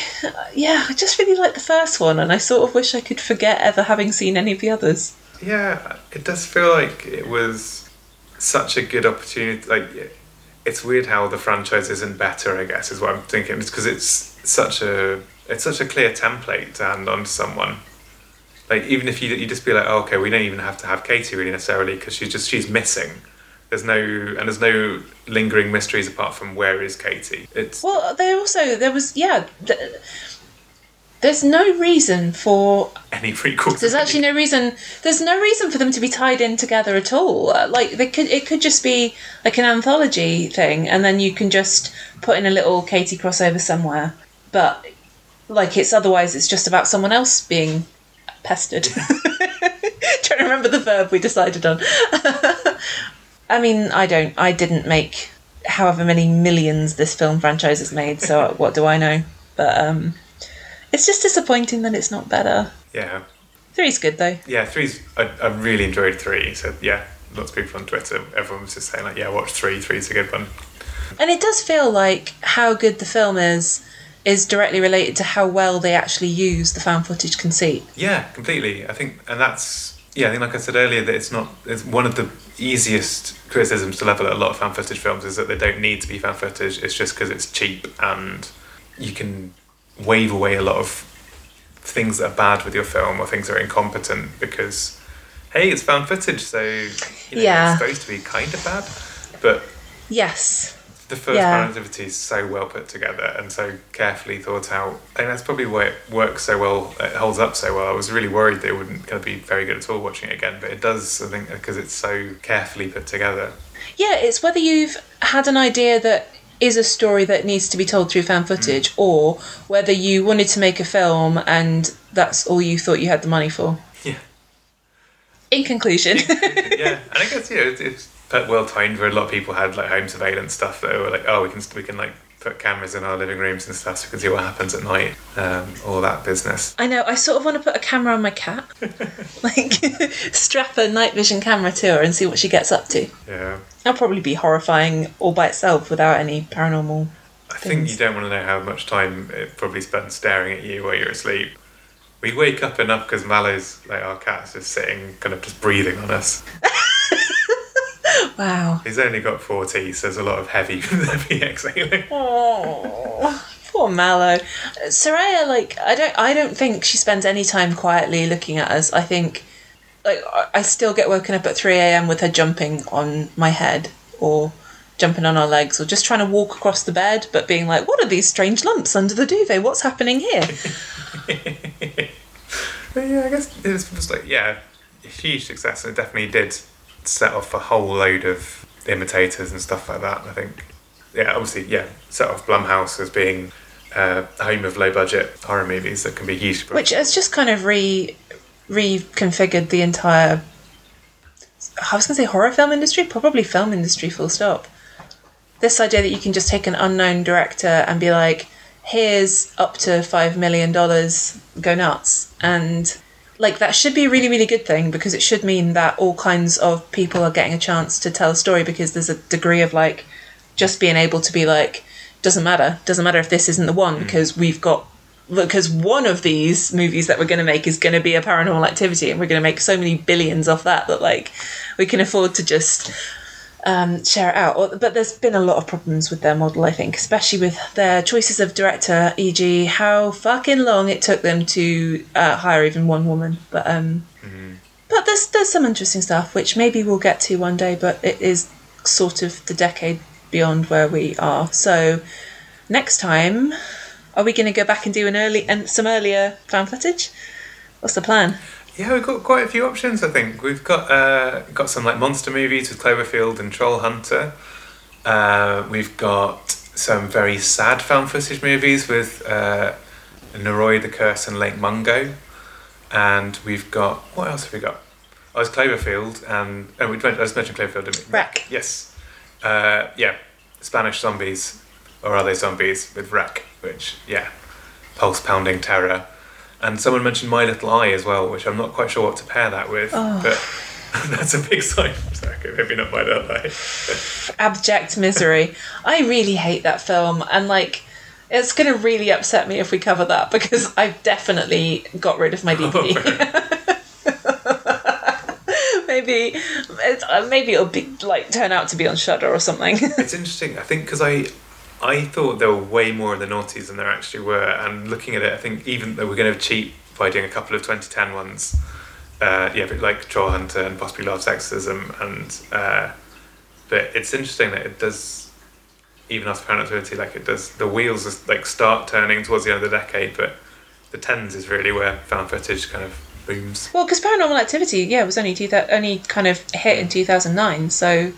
yeah i just really like the first one and i sort of wish i could forget ever having seen any of the others Yeah, it does feel like it was such a good opportunity. Like, it's weird how the franchise isn't better. I guess is what I'm thinking. It's because it's such a it's such a clear template to hand on to someone. Like, even if you you just be like, oh, okay, we don't even have to have Katie really necessarily because she's just she's missing. There's no and there's no lingering mysteries apart from where is Katie. It's well there also there was yeah th- there's no reason for any prequels. There's actually no reason. There's no reason for them to be tied in together at all. Uh, Like they could, it could just be like an anthology thing, and then you can just put in a little Katie crossover somewhere. But like it's otherwise, it's just about someone else being pestered. Trying to remember the verb we decided on. I mean, I don't. I didn't make however many millions this film franchise has made. So what do I know? But um, it's just disappointing that it's not better. Yeah. Three's good though. Yeah, three's. I, I really enjoyed three. So yeah, lots of people on Twitter. Everyone was just saying like, yeah, watch three. Three's a good one. And it does feel like how good the film is is directly related to how well they actually use the found footage conceit. Yeah, completely. I think, and that's yeah. I think, like I said earlier, that it's not. It's one of the easiest criticisms to level at a lot of found footage films is that they don't need to be found footage. It's just because it's cheap and you can wave away a lot of things that are bad with your film or things that are incompetent because hey, it's found footage, so you know, Yeah. it's supposed to be kind of bad, but Yes. The first Yeah. yeah. activity is so well put together and so carefully thought out. And that's probably why it works so well. It holds up so well. I was really worried that it wouldn't going to be very good at all watching it again, but it does. I think because it's so carefully put together. Yeah, it's whether you've had an idea that is a story that needs to be told through found footage mm. or whether you wanted to make a film and that's all you thought you had the money for. Yeah, In conclusion. yeah. And I guess yeah, it's, it's put well timed where a lot of people had like home surveillance stuff that were like, oh, we can we can like put cameras in our living rooms and stuff so we can see what happens at night. Um, all that business. I know, I sort of want to put a camera on my cat. like strap a night vision camera to her and see what she gets up to. Yeah. That'll probably be horrifying all by itself without any paranormal. I think things. you don't want to know how much time it probably spends staring at you while you're asleep. We wake up enough because Mallow's like our cat's just sitting, kind of just breathing on us. Wow. He's only got four teeth, so there's a lot of heavy, heavy exhaling. Oh, poor Mallow. Soraya, like I don't, I don't think she spends any time quietly looking at us. I think, like, I- I still get woken up at three a.m. with her jumping on my head or jumping on our legs or just trying to walk across the bed, but being like, "What are these strange lumps under the duvet? What's happening here?" Yeah, I guess it was just like yeah, huge success, and it definitely did set off a whole load of imitators and stuff like that. I think, yeah, obviously, yeah, set off Blumhouse as being uh, home of low budget horror movies that can be huge. Which has just kind of re reconfigured the entire. I was going to say horror film industry, probably film industry, full stop. This idea that you can just take an unknown director and be like, here's up to $5 million, go nuts. And like that should be a really, really good thing because it should mean that all kinds of people are getting a chance to tell a story because there's a degree of like just being able to be like, doesn't matter, doesn't matter if this isn't the one mm. because we've got because one of these movies that we're going to make is going to be a paranormal activity and we're going to make so many billions off that that like we can afford to just um, share it out but there's been a lot of problems with their model i think especially with their choices of director e.g how fucking long it took them to uh, hire even one woman but um but there's there's some interesting stuff which maybe we'll get to one day but it is sort of the decade beyond where we are so next time are we going to go back and do an early and some earlier found footage? What's the plan? Yeah, we've got quite a few options. I think we've got uh, got some like monster movies with Cloverfield and Troll Hunter. Uh, we've got some very sad found footage movies with uh, Noroi, The Curse, and Lake Mungo. And we've got what else have we got? Oh, it's Cloverfield, and oh, we went, I just mentioned Cloverfield, didn't we? REC. Yes. Uh, yeah, Spanish zombies, or are they zombies with REC? Which yeah, pulse pounding terror. And someone mentioned My Little Eye as well, which I'm not quite sure what to pair that with, Oh. but that's a big sign. Okay, maybe not My Little Eye. Abject misery. I really hate that film, and like, it's going to really upset me if we cover that because I've definitely got rid of my DVD. maybe, it's, uh, maybe it'll be like turn out to be on Shudder or something. It's interesting. I think because I, I thought there were way more of the naughties than there actually were, and looking at it, I think even though we're going to cheat by doing a couple of 2010 ones, uh, yeah, but like Troll Hunter and possibly Love Sexism, and uh, but it's interesting that it does, even after Paranormal Activity, like it does, the wheels like start turning towards the end of the decade, but the tens is really where found footage kind of booms. well, because Paranormal Activity, yeah, was only two only kind of hit in two thousand nine, so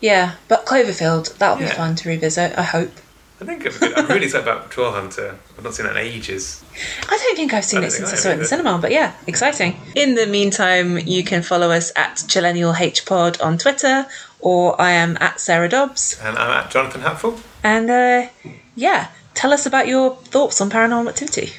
yeah. But Cloverfield, that'll be Yeah. fun to revisit. I hope. I think it'd be good. I'm really excited about Troll Hunter. I've not seen that in ages. I don't think I've seen I it don't since I think I saw it in have the either. cinema, but yeah, exciting. In the meantime, you can follow us at Chillennial H Pod on Twitter, or I am at Sarah Dobbs. And I'm at Jonathan Hatfull. And uh, yeah, tell us about your thoughts on paranormal activity.